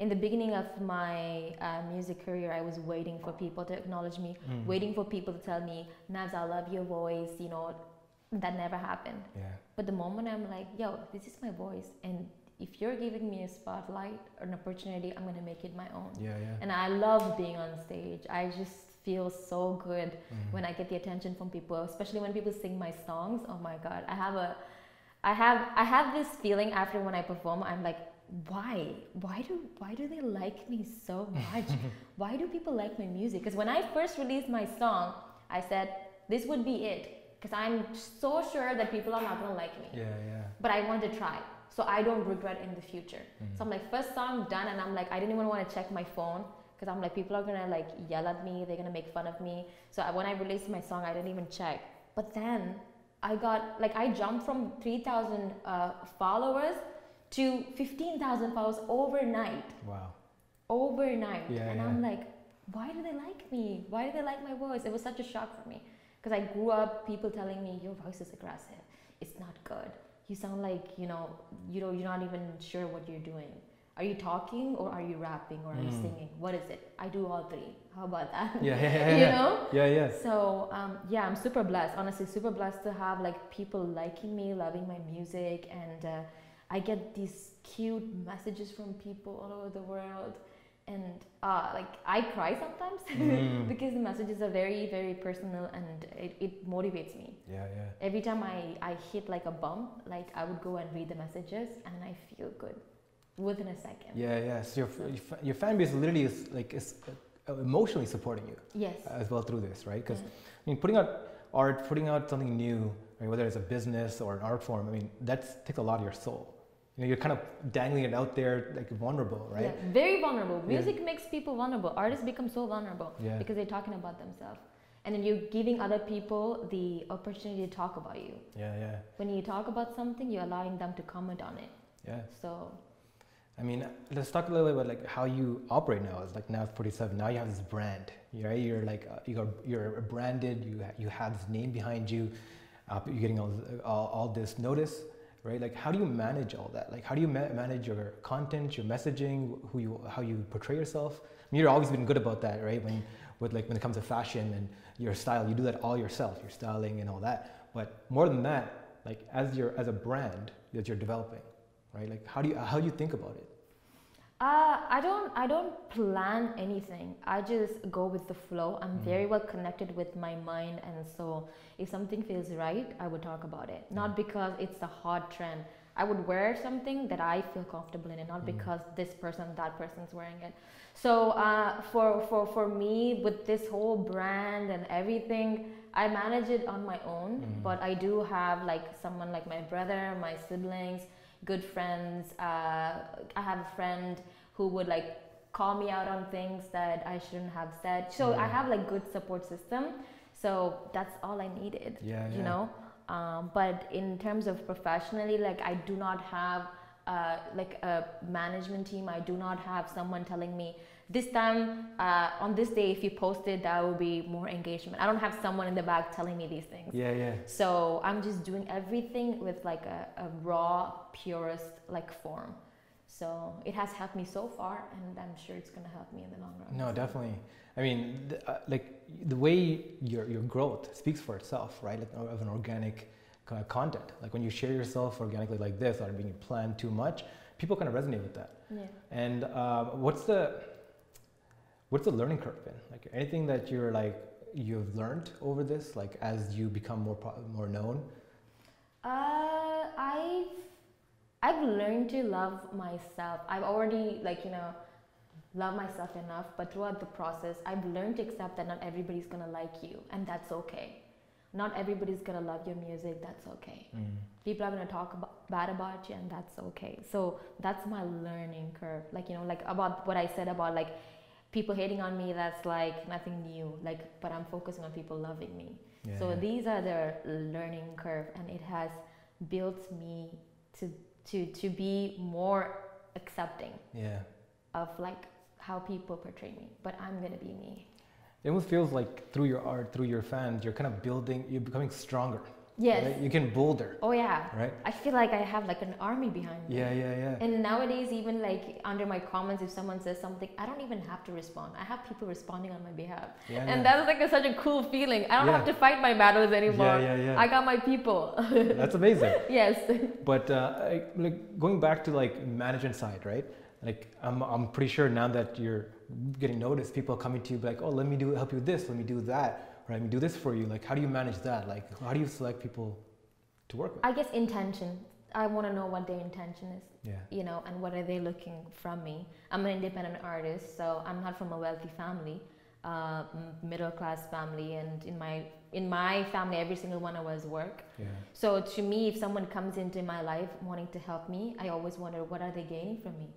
in the beginning of my uh, music career, I was waiting for people to acknowledge me, Mm. waiting for people to tell me, Navz, I love your voice. You know, that never happened. Yeah. But the moment I'm like, yo, this is my voice, and if you're giving me a spotlight or an opportunity, I'm gonna make it my own. Yeah, yeah. And I love being on stage. I just feel so good Mhm. when I get the attention from people, especially when people sing my songs. Oh my god, I have a, I have, I have this feeling after when I perform. I'm like, why, why do, why do they like me so much? why do people like my music? Because when I first released my song, I said this would be it, because I'm so sure that people are not gonna like me Yeah, yeah. but I want to try. So I don't regret in the future. Mhm. So I'm like, first song done, and I'm like, I didn't even want to check my phone because I'm like, people are gonna like yell at me, they're gonna make fun of me. So I, when I released my song, I didn't even check. But then I got like, I jumped from 3,000 uh, followers to 15,000 followers overnight. Wow. Overnight. Yeah, and yeah. I'm like, why do they like me? Why do they like my voice? It was such a shock for me because I grew up people telling me your voice is aggressive. It's not good. You sound like you know you know you're not even sure what you're doing. Are you talking or are you rapping or are you Mm. singing? What is it? I do all three. How about that? Yeah, yeah, yeah. you know. Yeah, yeah. So um, yeah, I'm super blessed. Honestly, super blessed to have like people liking me, loving my music, and uh, I get these cute messages from people all over the world, and uh, like I cry sometimes Mm. because the messages are very, very personal, and it, it motivates me. Yeah, yeah. Every time I, I hit like a bump, like I would go and read the messages, and I feel good within a second. Yeah, yeah. So your, your your fan base literally is like is uh, emotionally supporting you Yes. as well through this, right? Because. I mean, putting out art, putting out something new, right, whether it's a business or an art form, I mean, that takes a lot of your soul. You know, you're kind of dangling it out there like vulnerable, right? Yeah, very vulnerable. Yeah. Music makes people vulnerable. Artists become so vulnerable. Yeah. because they're talking about themselves and then you're giving other people the opportunity to talk about you Yeah, yeah, when you talk about something you're allowing them to comment on it yeah. so I mean, let's talk a little bit about like how you operate now. It's like now it's 47. Now you have this brand, right? You're like uh, you are you're branded. You you have this name behind you. Uh, you're getting all, all all this notice, right? Like how do you manage all that? Like how do you ma- manage your content, your messaging, who you how you portray yourself? I mean, you've always been good about that, right? When with like when it comes to fashion and your style, you do that all yourself, your styling and all that. But more than that, like as your as a brand that you're developing, right? Like how do you how do you think about it? Uh, I don't I don't plan anything. I just go with the flow. I'm Mm. very well connected with my mind and so if something feels right, I would talk about it. Not Mm. because it's a hot trend. I would wear something that I feel comfortable in and not Mm. because this person, that person's wearing it. So uh, for, for, for me, with this whole brand and everything, I manage it on my own. Mm. But I do have like someone like my brother, my siblings, good friends. Uh, I have a friend who would like call me out on things that I shouldn't have said. So I Mm. have like good support system. So that's all I needed Yeah, you yeah. know um, but in terms of professionally like i do not have uh, like a management team i do not have someone telling me this time uh, on this day if you posted that will be more engagement i don't have someone in the back telling me these things Yeah, yeah. so i'm just doing everything with like a, a raw purest like form so it has helped me so far and i'm sure it's going to help me in the long run No, definitely. I mean, the, uh, like the way your your growth speaks for itself, right? Like of an organic content. Like when you share yourself organically like this, or being planned too much, people kind of resonate with that. yeah And uh, what's the what's the learning curve been? Like anything that you're like you've learned over this, like as you become more pro- more known. Uh, I've I've learned to love myself. I've already like you know love myself enough, but throughout the process, I've learned to accept that not everybody's gonna like you, and that's okay. Not everybody's gonna love your music. That's okay. Mm. People are gonna talk about, bad about you, and that's okay. So that's my learning curve. Like you know, like about what I said about like people hating on me. That's like nothing new. Like, but I'm focusing on people loving me. Yeah, So these are the learning curve, and it has built me to to to be more accepting yeah. of like how people portray me. But I'm gonna be me. It almost feels like through your art, through your fans, you're kind of building. You're becoming stronger. Yes. Right? You can bolder, Oh yeah. right? I feel like I have like an army behind me. Yeah, yeah, yeah. And nowadays, even like under my comments, if someone says something, I don't even have to respond. I have people responding on my behalf, yeah, and that's like a, such a cool feeling. I don't Yeah. have to fight my battles anymore. Yeah, yeah, yeah. I got my people. That's amazing. yes. But uh, I, like going back to like management side, right? Like I'm, I'm pretty sure now that you're getting noticed, people are coming to you like, oh, let me do help you with this, let me do that, or let me do this for you. Like, how do you manage that? Like, how do you select people to work with? I guess intention. I want to know what their intention is, yeah, you know, and what are they looking from me. I'm an independent artist, so I'm not from a wealthy family, uh, middle class family, and in my in my family, every single one of us work. yeah, So to me, if someone comes into my life wanting to help me, I always wonder what are they gaining from me,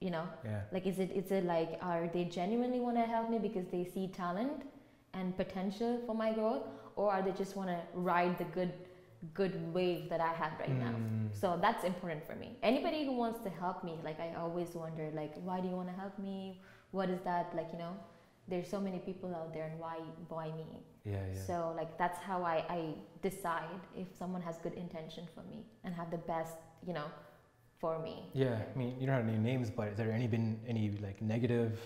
you know. yeah, Like, is it is it like are they genuinely want to help me because they see talent and potential for my growth, or are they just want to ride the good good wave that I have right now? Mm, So that's important for me. Anybody who wants to help me, like I always wonder, like why do you want to help me? What is that like? You know, there's so many people out there, and why why me? yeah, yeah. So like that's how I, I decide if someone has good intention for me and have the best, you know, for me. yeah, I mean, you don't have any names, but has there any been any like negative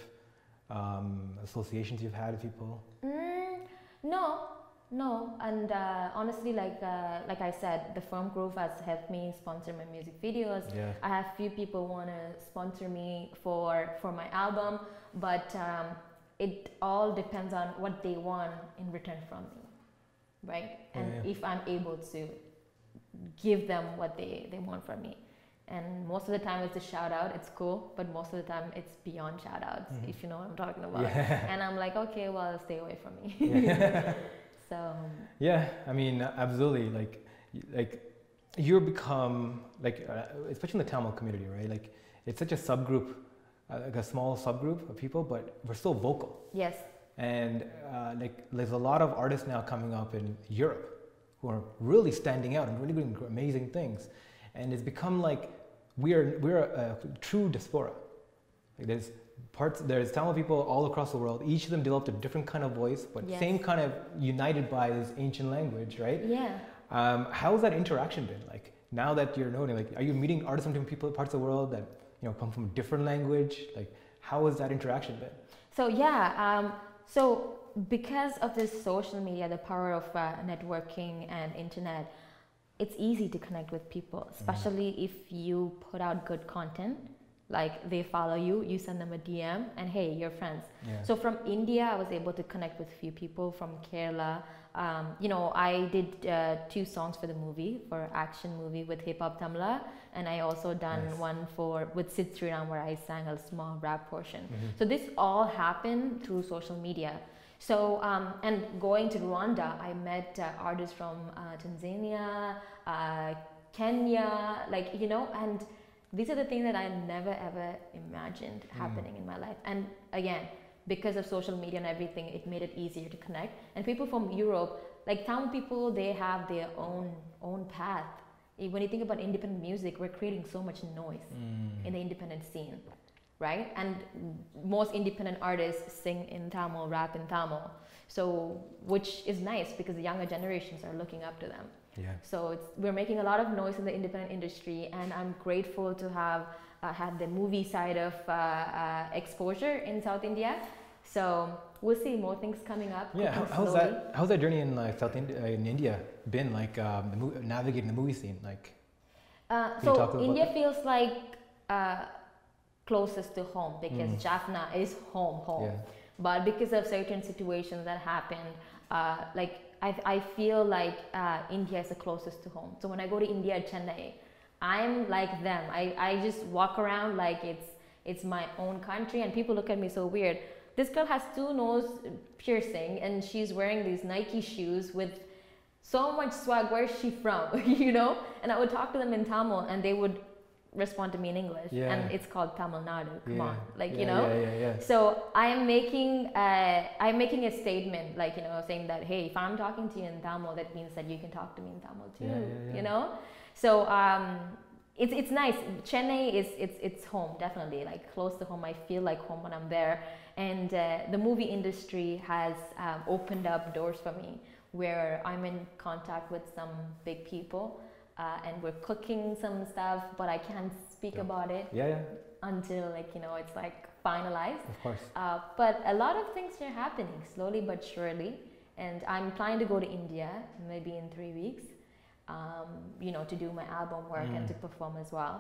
um, associations you've had with people? Mm, no, no. And uh, honestly, like uh, like I said, the firm group has helped me sponsor my music videos. Yeah, I have few people want to sponsor me for for my album, but um, it all depends on what they want in return from me, right? And yeah. if I'm able to give them what they they want from me. And most of the time it's a shout out, it's cool, but most of the time it's beyond shout outs, Mhm. if you know what I'm talking about. yeah, And I'm like, okay, well, stay away from me. yeah. So, Yeah, I mean, absolutely. Like, like you're become like, uh, especially in the Tamil community, right? Like, it's such a subgroup, uh, like a small subgroup of people, but we're still vocal. yes, And uh, like, there's a lot of artists now coming up in Europe who are really standing out and really doing amazing things. And it's become like we are we're a, a true diaspora. Like there's parts there's Tamil people all across the world. Each of them developed a different kind of voice, but Yes. same kind of united by this ancient language, right? Yeah. Um, how's that interaction been like? Now that you're noting, like, are you meeting artists from different people, parts of the world that you know come from a different language? Like, how has that interaction been? So yeah, um, so because of this social media, the power of uh, networking and internet, it's easy to connect with people, especially if you put out good content. Like they follow you, you send them a DM, and hey, you're friends. Yeah. So from India, I was able to connect with a few people from Kerala. Um, you know, I did uh, two songs for the movie, for action movie with Hip Hop Tamizha, and I also done Nice. one for with Sid Sriram where I sang a small rap portion. Mhm. So this all happened through social media. So um, and going to Rwanda, I met uh, artists from uh, Tanzania, uh, Kenya, like you know, and these are the things that I never ever imagined Mm. happening in my life. And again, because of social media and everything, it made it easier to connect. And people from Europe, like town people, they have their own own path. When you think about independent music, we're creating so much noise Mm. in the independent scene, right? And most independent artists sing in Tamil, rap in Tamil. So, which is nice because the younger generations are looking up to them. Yeah. So it's, we're making a lot of noise in the independent industry, and I'm grateful to have uh, had the movie side of uh, uh, exposure in South India. So we'll see more things coming up. Yeah, how, how's that? How's that journey in like South India, uh, in India been like um, the mo- navigating the movie scene? Like, Uh, Can you talk so India feels like uh, closest to home because Mm. Jaffna is home, home. yeah, But because of certain situations that happened, uh, like I, I feel like uh, India is the closest to home. So when I go to India, Chennai, I'm like them. I, I just walk around like it's it's my own country, and people look at me so weird. This girl has two nose piercing, and she's wearing these Nike shoes with so much swag. Where's she from? you know? And I would talk to them in Tamil, and they would respond to me in English, Yeah. and it's called Tamil Nadu. Come yeah. on, like yeah, you know. Yeah, yeah, yeah. So I am making uh, I'm making a statement, like you know, saying that hey, if I'm talking to you in Tamil, that means that you can talk to me in Tamil too. Yeah, yeah, yeah. You know, so um, it's it's nice. Chennai is it's it's home definitely, like close to home. I feel like home when I'm there, and uh, the movie industry has um, opened up doors for me where I'm in contact with some big people. Uh, and we're cooking some stuff, but I can't speak Yeah. about it Yeah, yeah, until like you know it's like finalized. of course. Uh, but a lot of things are happening slowly but surely, and I'm planning to go to India maybe in three weeks. Um, you know, to do my album work and Mm. to perform as well.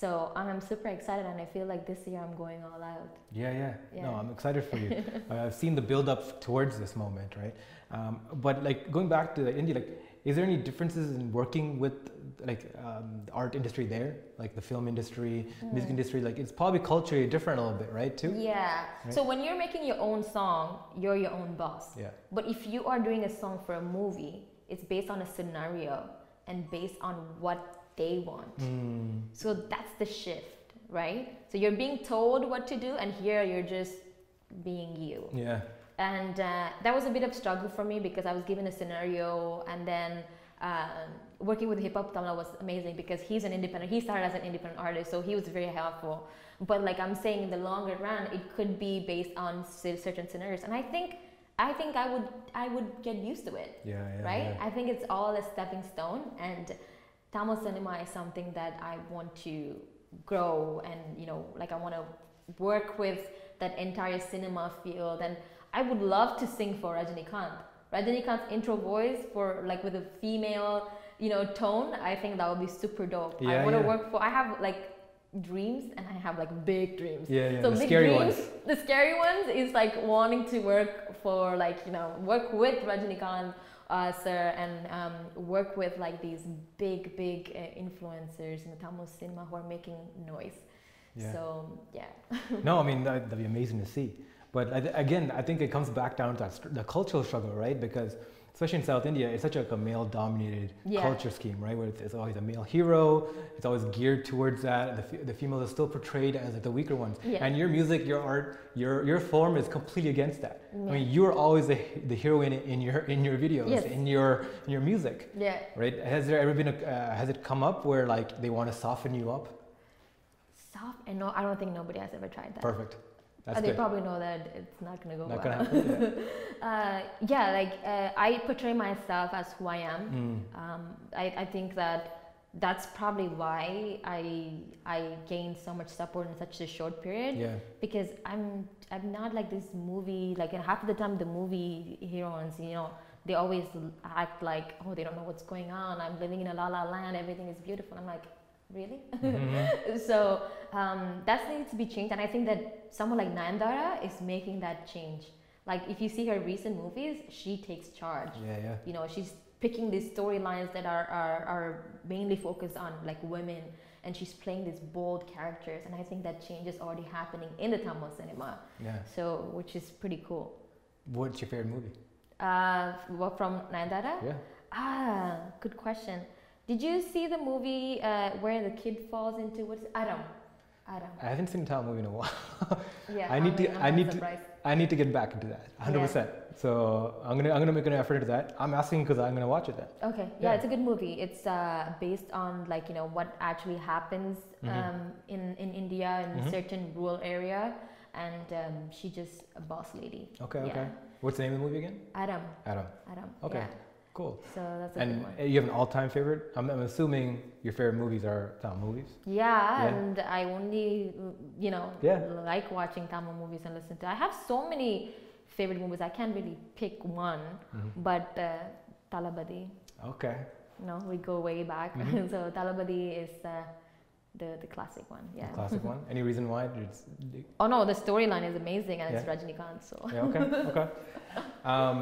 So I'm, I'm super excited, and I feel like this year I'm going all out. Yeah, yeah. No, Yeah. I'm excited for you. I've seen the build up towards this moment, right? Um, but like going back to India, like, is there any differences in working with like um, the art industry there, like the film industry, music Mm. industry? Like, it's probably culturally different a little bit, right? Too. Yeah. Right. So when you're making your own song, you're your own boss. Yeah. But if you are doing a song for a movie, it's based on a scenario and based on what they want. Mm. So that's the shift, right? So you're being told what to do, and here you're just being you. Yeah. And uh, that was a bit of struggle for me because I was given a scenario, and then um working with Hip Hop Tamizha was amazing because he's an independent. He started as an independent artist, so he was very helpful. But like I'm saying, in the longer run, it could be based on certain scenarios, and I think, I think I would, I would get used to it Yeah. Yeah. right? yeah. I think it's all a stepping stone, and Tamil cinema is something that I want to grow, and you know, like I want to work with that entire cinema field, and I would love to sing for Rajinikanth. Rajinikanth's intro voice for like with a female, you know, tone. I think that would be super dope. Yeah, I want to yeah. work for. I have like dreams, and I have like big dreams. Yeah. Yeah. So the big scary dreams, ones. the scary ones is like wanting to work for like you know work with Rajinikanth uh, sir and um, work with like these big big uh, influencers in the Tamil cinema who are making noise. Yeah. So yeah, no, I mean that, that'd be amazing to see. But I th- again, I think it comes back down to the cultural struggle, right? Because especially in South India, it's such like a male-dominated Yeah. culture scheme, right? Where it's, it's always a male hero, it's always geared towards that. And the, f- the females are still portrayed as like the weaker ones. Yeah. And your music, your art, your your form is completely against that. I mean, you're always the, the heroine in your in your videos, Yes. in your in your music, yeah. right? Has there ever been a uh, has it come up where like they want to soften you up? Soft and no, I don't think nobody has ever tried that. Perfect. That's they probably know that it's not gonna go Not well. gonna happen. uh, yeah, like uh, I portray myself as who I am. Mm. Um, I, I think that that's probably why I I gained so much support in such a short period Yeah. because I'm I'm not like this movie like and half of the time the movie heroines you know they always act like oh they don't know what's going on I'm living in a la la land everything is beautiful I'm like really Mhm. so um, that needs to be changed and I think that someone like Nayanthara is making that change like if you see her recent movies she takes charge Yeah, yeah. you know she's picking these storylines that are, are are mainly focused on like women and she's playing these bold characters and i think that change is already happening in the tamil cinema Yeah. so which is pretty cool What's your favorite movie? uh what from nayanthara Yeah. ah good question did you see the movie uh, where the kid falls into what's aramm aramm I haven't seen a Tamil movie in a while. yeah I need to- I'm I need to- I need to get back into that, 100%. So I'm gonna I'm gonna make an effort into that. I'm asking because I'm gonna watch it then. Okay, yeah, Yeah. it's a good movie. It's uh, based on like you know what actually happens Mhm. um, in in India in Mhm. certain rural area, and um, she just a boss lady. Okay, Yeah. okay. What's the name of the movie again? Aramm, Aramm. Aramm. Okay. Cool. So that's a And good one. uh, you have an all-time favorite? I'm, I'm assuming your favorite movies are Tamil movies. Yeah, Yeah. and I only you know Yeah. like watching Tamil movies and listen to. I have so many favorite movies. I can't really pick one, Mhm. but uh, Thalapathi. Okay. No, we go way back. Mhm. so Thalapathi is uh, the the classic one. Yeah. The classic one. Any reason why? It's, Oh no, the storyline is amazing and it's Yeah. Rajinikanth. So yeah. Okay. Okay. Um,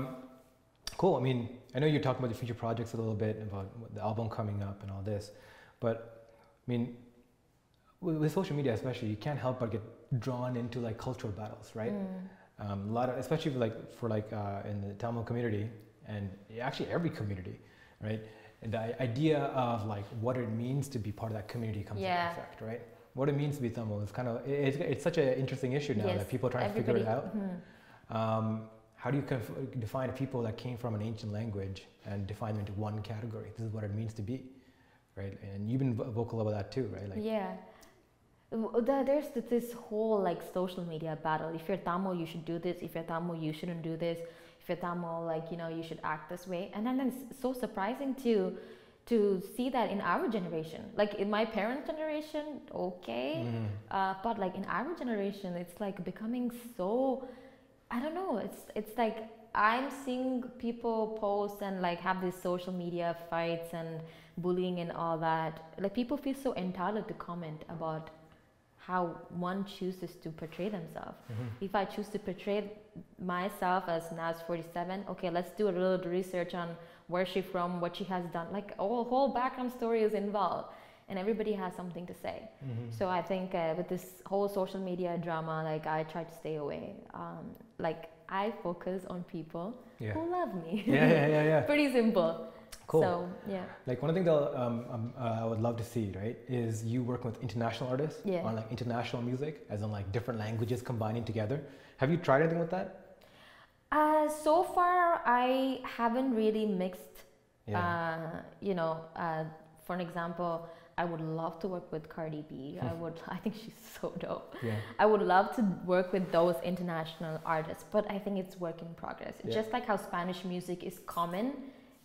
cool. I mean, I know you talked about the future projects a little bit about the album coming up and all this, but I mean, with, with social media especially, you can't help but get drawn into like cultural battles, right? Mm. um, a lot of especially for like for like uh, in the Tamil community and actually every community, right? And the idea of like what it means to be part of that community comes Yeah. into effect, right? What it means to be Tamil is kind of it, it's, it's such an interesting issue now Yes, that people are trying everybody. to figure it out. Mhm. Um, how do you conf- define people that came from an ancient language and define them into one category? This is what it means to be, right? And you've been vocal about that too, right? Like, yeah. There's this whole like social media battle. If you're Tamil, you should do this. If you're Tamil, you shouldn't do this. If you're Tamil, like you know, you should act this way. And then it's so surprising to to see that in our generation. Like in my parents' generation, okay, mm, uh, but like in our generation, it's like becoming so. I don't know. It's it's like I'm seeing people post and like have these social media fights and bullying and all that. Like people feel so entitled to comment about how one chooses to portray themselves. mhm. If I choose to portray myself as Navz 47, okay, let's do a little research on where she's from, what she has done. Like a whole background story is involved, and everybody has something to say. Mhm. So I think uh, with this whole social media drama, like I try to stay away. Um, like I focus on people yeah. who love me. yeah, yeah, yeah, yeah. Pretty simple. Cool. So yeah, Like one of the things that um, um, uh, I would love to see, right, is you working with international artists Yeah. on like international music, as in like different languages combining together. Have you tried anything with that? uh, so far I haven't really mixed. Yeah. Uh, you know, uh, for an example, I would love to work with Cardi B. I would. I think she's so dope. yeah. I would love to work with those international artists, but I think it's work in progress. Yeah. Just like how Spanish music is common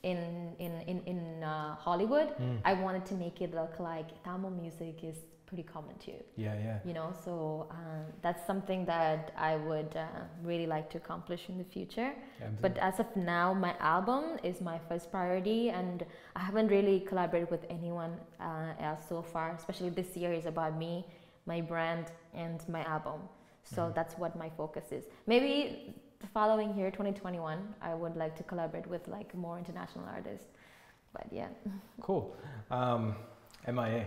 in in in, in uh, Hollywood, Mm. I wanted to make it look like Tamil music is pretty common too. Yeah, yeah. You know, so um, that's something that I would uh, really like to accomplish in the future. But as of now, my album is my first priority, and I haven't really collaborated with anyone uh, else so far. Especially this year is about me, my brand, and my album. So Mhm. that's what my focus is. Maybe the following year, 2021, I would like to collaborate with like more international artists. But yeah, Cool. Um, MIA.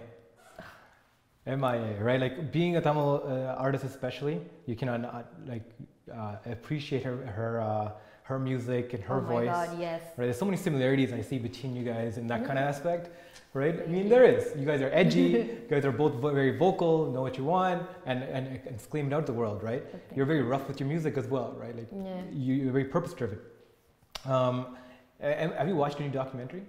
MIA, right? Like being a Tamil uh, artist, especially, you cannot not, like uh, appreciate her her uh, her music and her oh my voice. God, yes. Right? There's so many similarities I see between you guys in that kind of aspect, right? I mean, there is. You guys are edgy. you guys are both very vocal, know what you want, and and, and scream it out to the world, right? Okay. You're very rough with your music as well, right? Like Yeah. you, you're very purpose driven. Um, have you watched any documentary?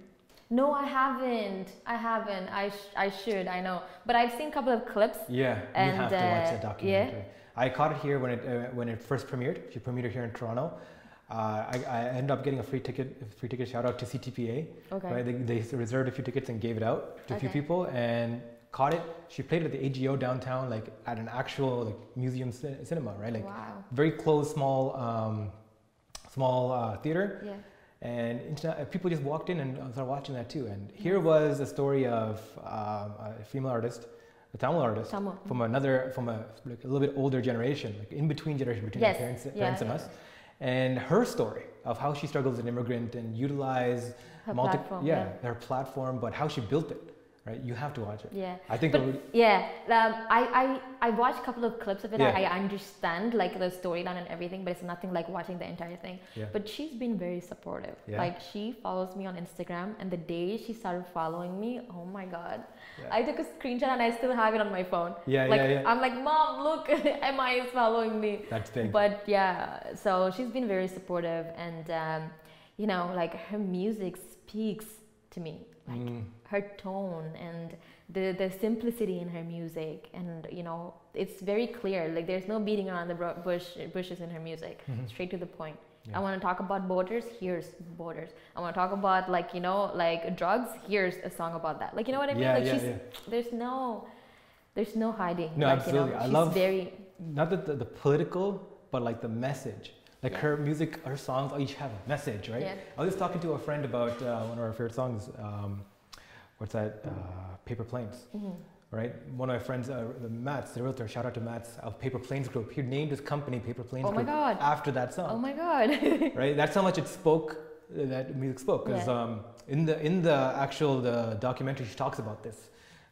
No, I haven't. I haven't. I sh- I should. I know, but I've seen a couple of clips. Yeah, And, you have to watch uh, that documentary. I caught it here when it uh, when it first premiered. She premiered here in Toronto. Uh, I, I ended up getting a free ticket. Free ticket shout out to CTPA. Okay. Right, they, they reserved a few tickets and gave it out to a few people and caught it. She played it at the AGO downtown, like at an actual like museum cin- cinema, right? Like wow. very close, small, um, small uh, theater. Yeah. And internet, uh, people just walked in and started watching that too. And here was a story of um, a female artist, a Tamil artist, Tamil. from another, from a, like a little bit older generation, like in between generation between Yes, parents, yeah, parents and us, and her story of how she struggled as an immigrant and utilize Her multi- platform. yeah, her platform, but how she built it. Right, you have to watch it. Yeah. I think. But would- yeah, um, I, I I watched a couple of clips of it. Yeah. I, I understand like the storyline and everything, but it's nothing like watching the entire thing. Yeah. But she's been very supportive. Yeah. Like she follows me on Instagram, and the day she started following me, oh my god, Yeah. I took a screenshot and I still have it on my phone. Yeah, like yeah, yeah. I'm like, mom, look, MIA is following me. That's big. But yeah, so she's been very supportive, and um, you know, like her music speaks to me, like Mm, her tone and the the simplicity in her music, and you know, it's very clear. Like there's no beating around the bush bushes in her music. mhm. Straight to the point. Yeah. I want to talk about borders. Here's borders. I want to talk about like you know like drugs. Here's a song about that. Like you know what I mean? Yeah, like yeah, she's yeah. there's no there's no hiding. No, like, absolutely. You I know, she's love- very Not that the, the political, but like the message. Like Yeah. her music, her songs each have a message, right? yeah. I was just talking to a friend about uh, one of our favorite songs. Um, what's that? Uh, Paper Planes, Mhm. right? One of my friends, uh, the Mats, the realtor, shout out to Mats of Paper Planes Group. He named his company Paper Planes Oh my Group god. after that song. Oh my god. right? That's how much it spoke. uh, That music spoke, because Yeah. um, in the in the actual the documentary, she talks about this,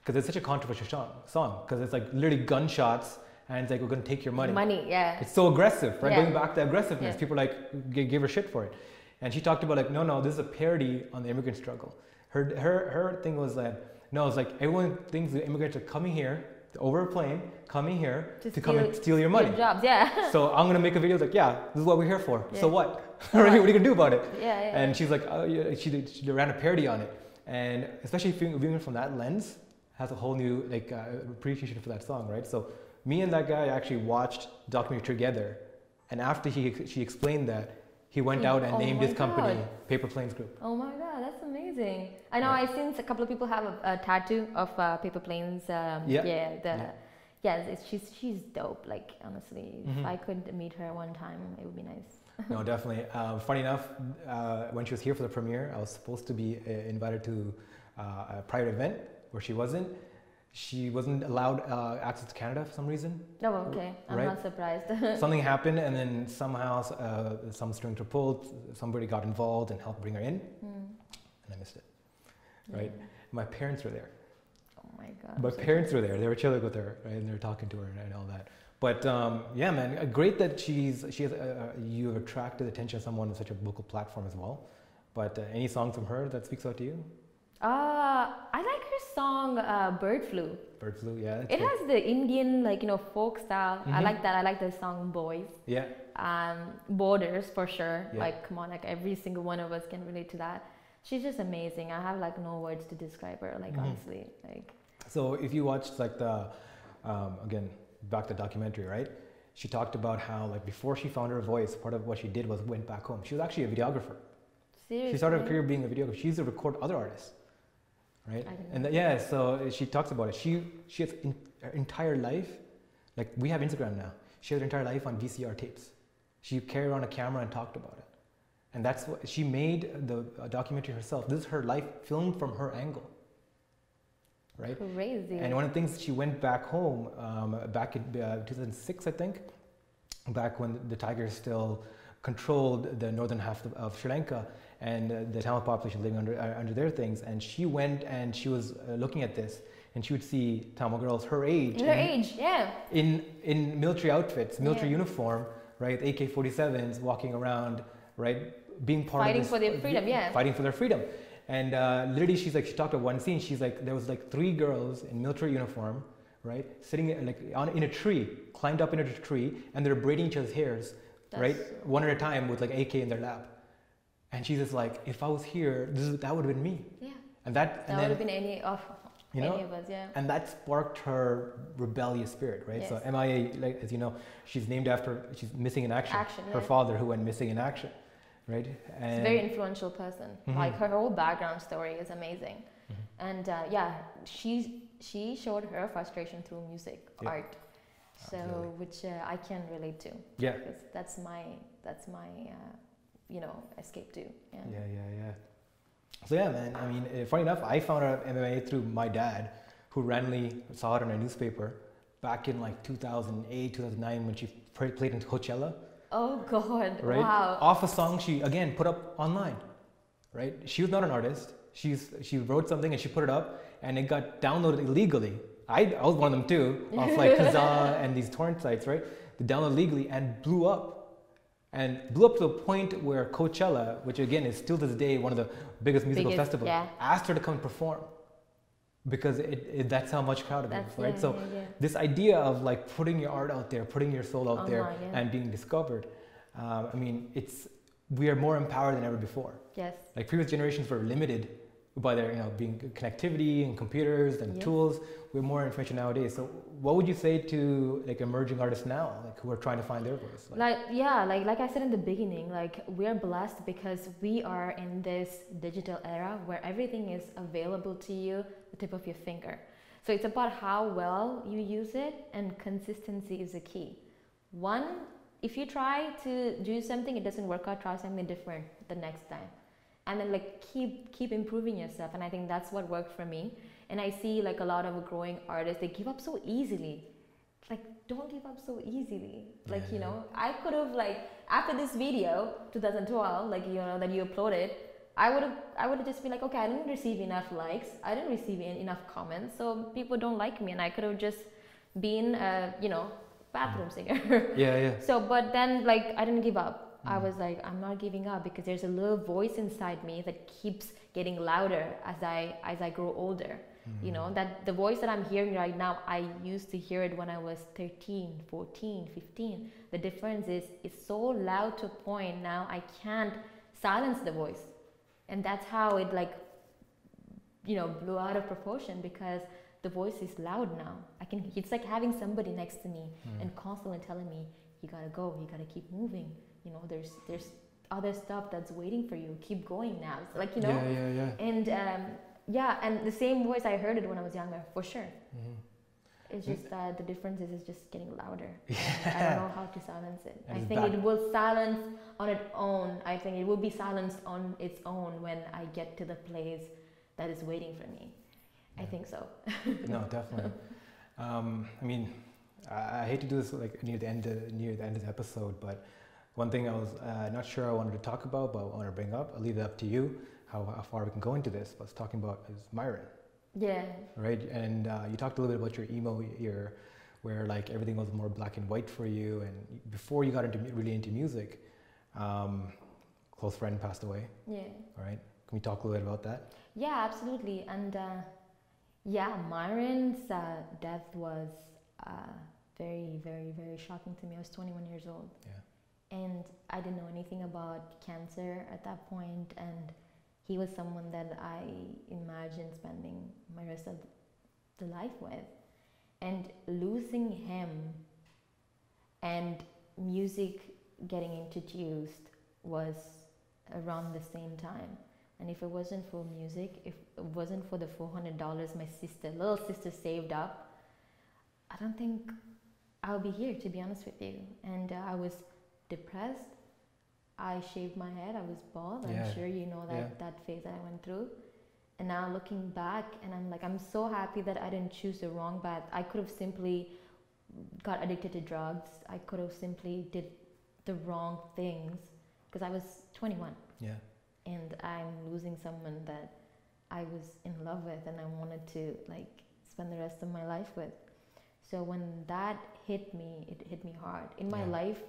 because it's such a controversial song. Song, because it's like literally gunshots, and it's like we're gonna take your money. Money, yeah. It's so aggressive, right? Yeah. Going back to aggressiveness, Yeah. people like g- give her shit for it, and she talked about like, no, no, this is a parody on the immigrant struggle. Her her her thing was that no, it's like everyone thinks the immigrants are coming here over a plane, coming here To to, come and steal your money. Your jobs, yeah. so I'm gonna make a video like, yeah, this is what we're here for. So what? right? What are you gonna do about it? yeah, yeah. And she's like, oh, yeah, she, did- she ran a parody on it, and especially viewing, viewing it from that lens has a whole new like uh, appreciation for that song, right? So me and that guy actually watched documentary together, and after he she explained that, he went out and oh named his company God. Paper Planes Group. oh my god, that's amazing. I know Right. I've seen a couple of people have a, a tattoo of uh, paper planes. Um, Yeah. Yeah. The, Yeah. yeah. she's she's dope. Like honestly, Mhm. if I could meet her one time, it would be nice. no, definitely. Um, funny enough, uh, when she was here for the premiere, I was supposed to be uh, invited to uh, a private event where she wasn't. She wasn't allowed uh, access to Canada for some reason. Oh, okay. I'm Right. not surprised. something happened and then somehow uh, some strings were pulled somebody got involved and helped bring her in Hmm. and i missed it Right. Yeah. my parents were there Oh my god. my so- parents were there they were chilling with her right and they were talking to her and, and all that but um, yeah man uh, great that she's she has uh, uh, you have attracted the attention of someone on such a vocal platform as well but uh, any song from her that speaks out to you Uh, I like her song uh, "Bird Flu." bird flu yeah It good. has the Indian, like you know, folk style. I Mhm. like that. I like the song "Boys." yeah um, borders for sure. Yeah. Like, come on, like every single one of us can relate to that. She's just amazing. I have like no words to describe her. Like Mhm. honestly, like So if you watched like the, um, again, back the documentary, right? She talked about how like before she found her voice, part of what she did was went back home. She was actually a videographer. seriously. She started her career being a videographer. She used to record other artists, right? And know th- yeah, so she talks about it. She she has in, her entire life, like we have Instagram now. She has her entire life on VCR tapes. She carried around a camera and talked about it, and that's what she made the uh, documentary herself. This is her life filmed from her angle, right? Crazy. And one of the things she went back home um, back in uh, 2006, I think, back when the Tigers still controlled the northern half of Sri Lanka and uh, the Tamil population living under uh, under their things. And she went and she was uh, looking at this, and she would see Tamil girls her age, her in, age, yeah. in in military outfits, military Yeah. uniform, right? AK-47s, walking around, right, being part Fighting of this, for their freedom, yeah. fighting for their freedom. And uh, literally, she's like, she talked about one scene. She's like, there was like three girls in military uniform, right, sitting in, like on in a tree, climbed up into a tree, and they're braiding each other's hairs, right, That's- one at a time with like AK in their lap. And she's just like, if I was here, this is, that would have been me. Yeah. And that, That and would then, have been any of you know, any of us, yeah. and that sparked her rebellious spirit, right? So MIA, like as you know, she's named after she's missing in action. Action, Her father, who went missing in action, right? She's And a very influential person. Mhm. Like her whole background story is amazing. Mhm. And uh, yeah, she she showed her frustration through music, Yeah. art. So Absolutely. which uh, I can relate to yeah, because that's my that's my uh, you know escape too. Yeah. yeah, yeah, yeah. So yeah, man. I mean, uh, funny enough, I found out MIA through my dad, who randomly saw it in a newspaper back in like 2008, 2009 when she played in Coachella. Oh God! right? Wow. Off a song she again put up online, right? She was not an artist. She's she wrote something and she put it up, and it got downloaded illegally. I, I was one of them too, off like Kazaa and these torrent sites, right? They downloaded legally and blew up, and blew up to the point where Coachella, which again is still to this day one of the biggest musical Biggest, festivals, yeah. asked her to come and perform because it, it, that's how much crowd it was, right? yeah, so yeah, this idea of like putting your art out there, putting your soul out there, Online, yeah. and being discovered. Um, I mean, it's we are more empowered than ever before. Yes. Like previous generations were limited by their, you know, being connectivity and computers and Yes. tools. We have more information nowadays. So, what would you say to like emerging artists now, like who are trying to find their voice? Like, like yeah like like i said in the beginning like we're blessed because we are in this digital era where everything is available to you the tip of your finger so it's about how well you use it and consistency is the key one if you try to do something it doesn't work out try something different the next time and then like keep keep improving yourself and i think that's what worked for me. And i see like a lot of growing artists they give up so easily. Like don't give up so easily. Like Yeah, you know i could have like after this video 2012 like you know that you uploaded i would have i would have just been like okay i didn't receive enough likes. I didn't receive en- enough comments so people don't like me and i could have just been a you know bathroom singer. Yeah, yeah. so but then like i didn't give up i Mm. was like i'm not giving up because there's a little voice inside me that keeps getting louder as i as i grow older. You know that the voice that i'm hearing right now i used to hear it when i was 13 14 15 the difference is it's so loud to a point now i can't silence the voice. And that's how it like you know blew out of proportion because the voice is loud now. I can it's like having somebody next to me Mm. and constantly telling me you gotta go. You gotta keep moving you know there's there's other stuff that's waiting for you. Keep going now. Like you know? Yeah, yeah, yeah. and um, yeah and the same voice i heard it when i was younger for sure. Mhm. it's just that the difference is it's just getting louder. And i don't know how to silence it. And i think back. it will silence on its own. I think it will be silenced on its own when i get to the place that is waiting for me. I think so. No, definitely. Um, I mean, I, I hate to do this like near the end of, near the end of the episode, but one thing I was uh, not sure I wanted to talk about, but I want to bring up. I'll leave it up to you how, how far we can go into this. But I was talking about is Myron, yeah right? And uh, you talked a little bit about your emo year, where like everything was more black and white for you, and before you got into really into music, um, close friend passed away. yeah All right, can we talk a little bit about that? Yeah, absolutely. And uh, yeah, Myron's uh, death was uh, very, very, very shocking to me. I was 21 years old. Yeah. And I didn't know anything about cancer at that point, And he was someone that I imagined spending my rest of the life with. And losing him and music getting introduced was around the same time. And if it wasn't for music, if it wasn't for the $400 my sister, little sister saved up, I don't think I'll be here, to be honest with you. And uh, I was depressed. I shaved my head. I was bald. Yeah. I'm sure you know that, Yeah. that phase that I went through. And now looking back, and I'm like, I'm so happy that I didn't choose the wrong path. I could have simply got addicted to drugs. I could have simply did the wrong things because I was 21 Yeah. and I'm losing someone that I was in love with and I wanted to like spend the rest of my life with. So when that hit me, it hit me hard. In my Yeah. life,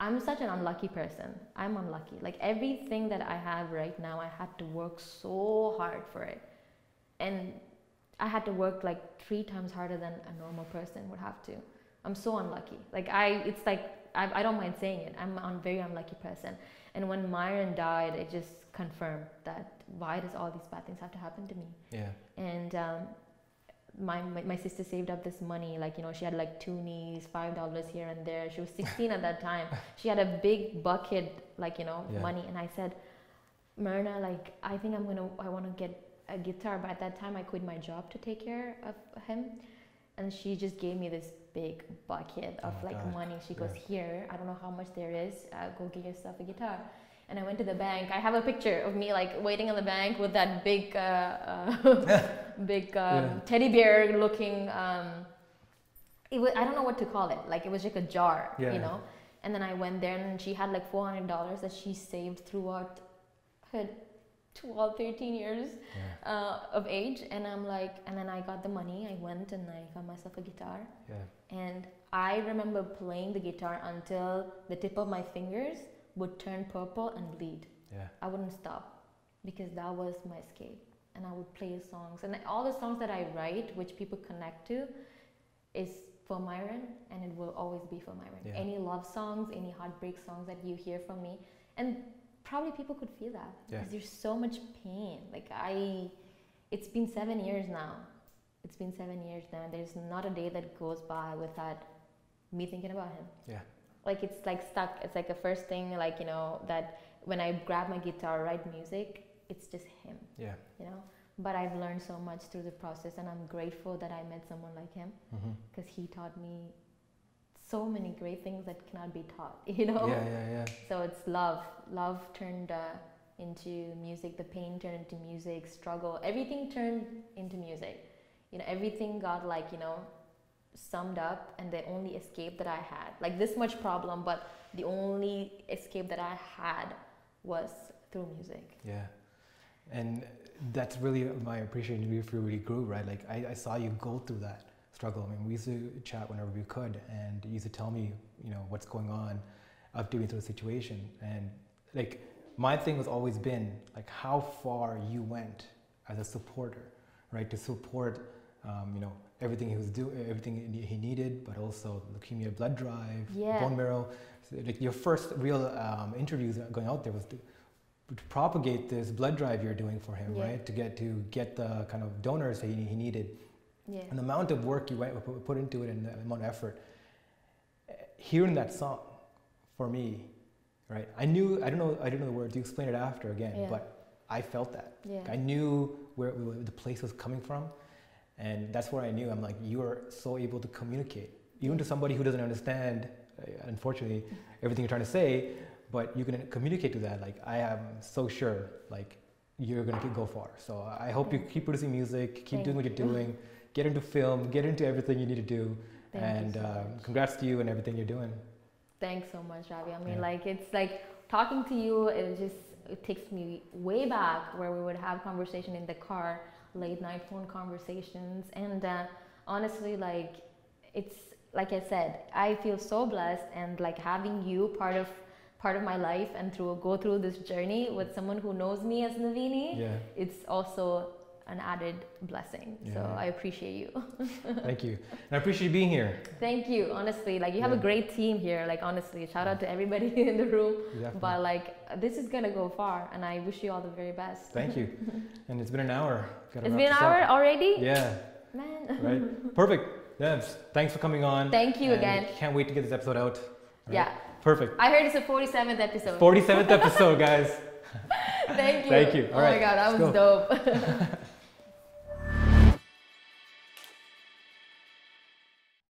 I'm such an unlucky person. I'm unlucky. Like everything that I have right now, I had to work so hard for it. And I had to work like three times harder than a normal person would have to. I'm so unlucky. Like I, it's like I, I don't mind saying it. I'm a very unlucky person, And when Myron died, it just confirmed that why does all these bad things have to happen to me? Yeah. And um, my, my my sister saved up this money, like you know, she had like toonies, five dollars here and there. She was 16 at that time. She had a big bucket, like you know, Yeah. money. And I said, Myrna, like I think I'm gonna, I want to get a guitar. But at that time, I quit my job to take care of him, and she just gave me this big bucket of Oh, like God. money. She goes, Yeah. here, I don't know how much there is. Uh, go get yourself a guitar. And I went to the bank. I have a picture of me like waiting in the bank with that big, uh, uh, big um, Yeah. teddy bear looking. Um, it was, I don't know what to call it. Like it was like a jar, Yeah. you know. And then I went there and she had like four hundred dollars that she saved throughout her 12, 13 years Yeah. uh, of age. And I'm like, and then I got the money. I went and I got myself a guitar. Yeah. And I remember playing the guitar until the tip of my fingers would turn purple and bleed. Yeah. I wouldn't stop because that was my escape. And I would play songs. And all the songs that I write, which people connect to, is for Myron and it will always be for Myron. Yeah. Any love songs, any heartbreak songs that you hear from me. And probably people could feel that Yeah. because there's so much pain. Like I, it's been seven years now. It's been seven years now. There's not a day that goes by without me thinking about him. Yeah. Like it's like stuck. It's like the first thing, like you know, that when I grab my guitar, write music, it's just him. Yeah. You know. But I've learned so much through the process, and I'm grateful that I met someone like him because he taught me so many great things that cannot be taught. You know. Yeah. Yeah. Yeah. So it's love. Love turned uh, into music. The pain turned into music. Struggle. Everything turned into music. You know, everything got like you know summed up, and the only escape that I had, like this much problem, but the only escape that I had was through music. Yeah. And that's really my appreciation you for really grew, right? Like I, I saw you go through that struggle. I mean, we used to chat whenever we could and you used to tell me, you know, what's going on, updating through the situation. And like my thing has always been like how far you went as a supporter, right? To support, um, you know, everything he was doing, everything he needed, but also leukemia blood drive, Yeah. bone marrow. So, like your first real um, interviews going out there was to, to propagate this blood drive you're doing for him, Yeah. right? To get to get the kind of donors that he, he needed, Yeah. and the amount of work you went put- into it, and the amount of effort. Hearing that song, for me, right? I knew I don't know I don't know the words. You explain it after again, Yeah. but I felt that. Yeah. I knew where, where the place was coming from, and that's where I knew I'm like you are so able to communicate, even to somebody who doesn't understand. uh, Unfortunately, everything you're trying to say, but you can communicate to that. Like I am so sure, like you're gonna go far. So I hope you keep producing music, keep Thank doing what you're you. doing, get into film, get into everything you need to do, Thank and so um, congrats to you and everything you're doing. Thanks so much, Ravi. I mean, Yeah. like it's like talking to you. It just it takes me way back where we would have conversation in the car, late night phone conversations, and uh, honestly, like it's like I said, I feel so blessed, and like having you part of part of my life and through go through this journey with someone who knows me as Navini, Yeah, it's also an added blessing. So I appreciate you. thank you, and I appreciate you being here. Thank you. Honestly, like you have a great team here. Like honestly, shout out to everybody in the room. But like this is gonna go far, and I wish you all the very best. Thank you. and it's been an hour. Gotta It's been an hour up. already, Yeah, man. right. Perfect. Debs, thanks for coming on. Thank you again. Can't wait to get this episode out. Right? Yeah, Perfect. I heard it's the 47th episode. 47th episode, guys. Thank you. Thank you. Oh All my god, that let's was dope.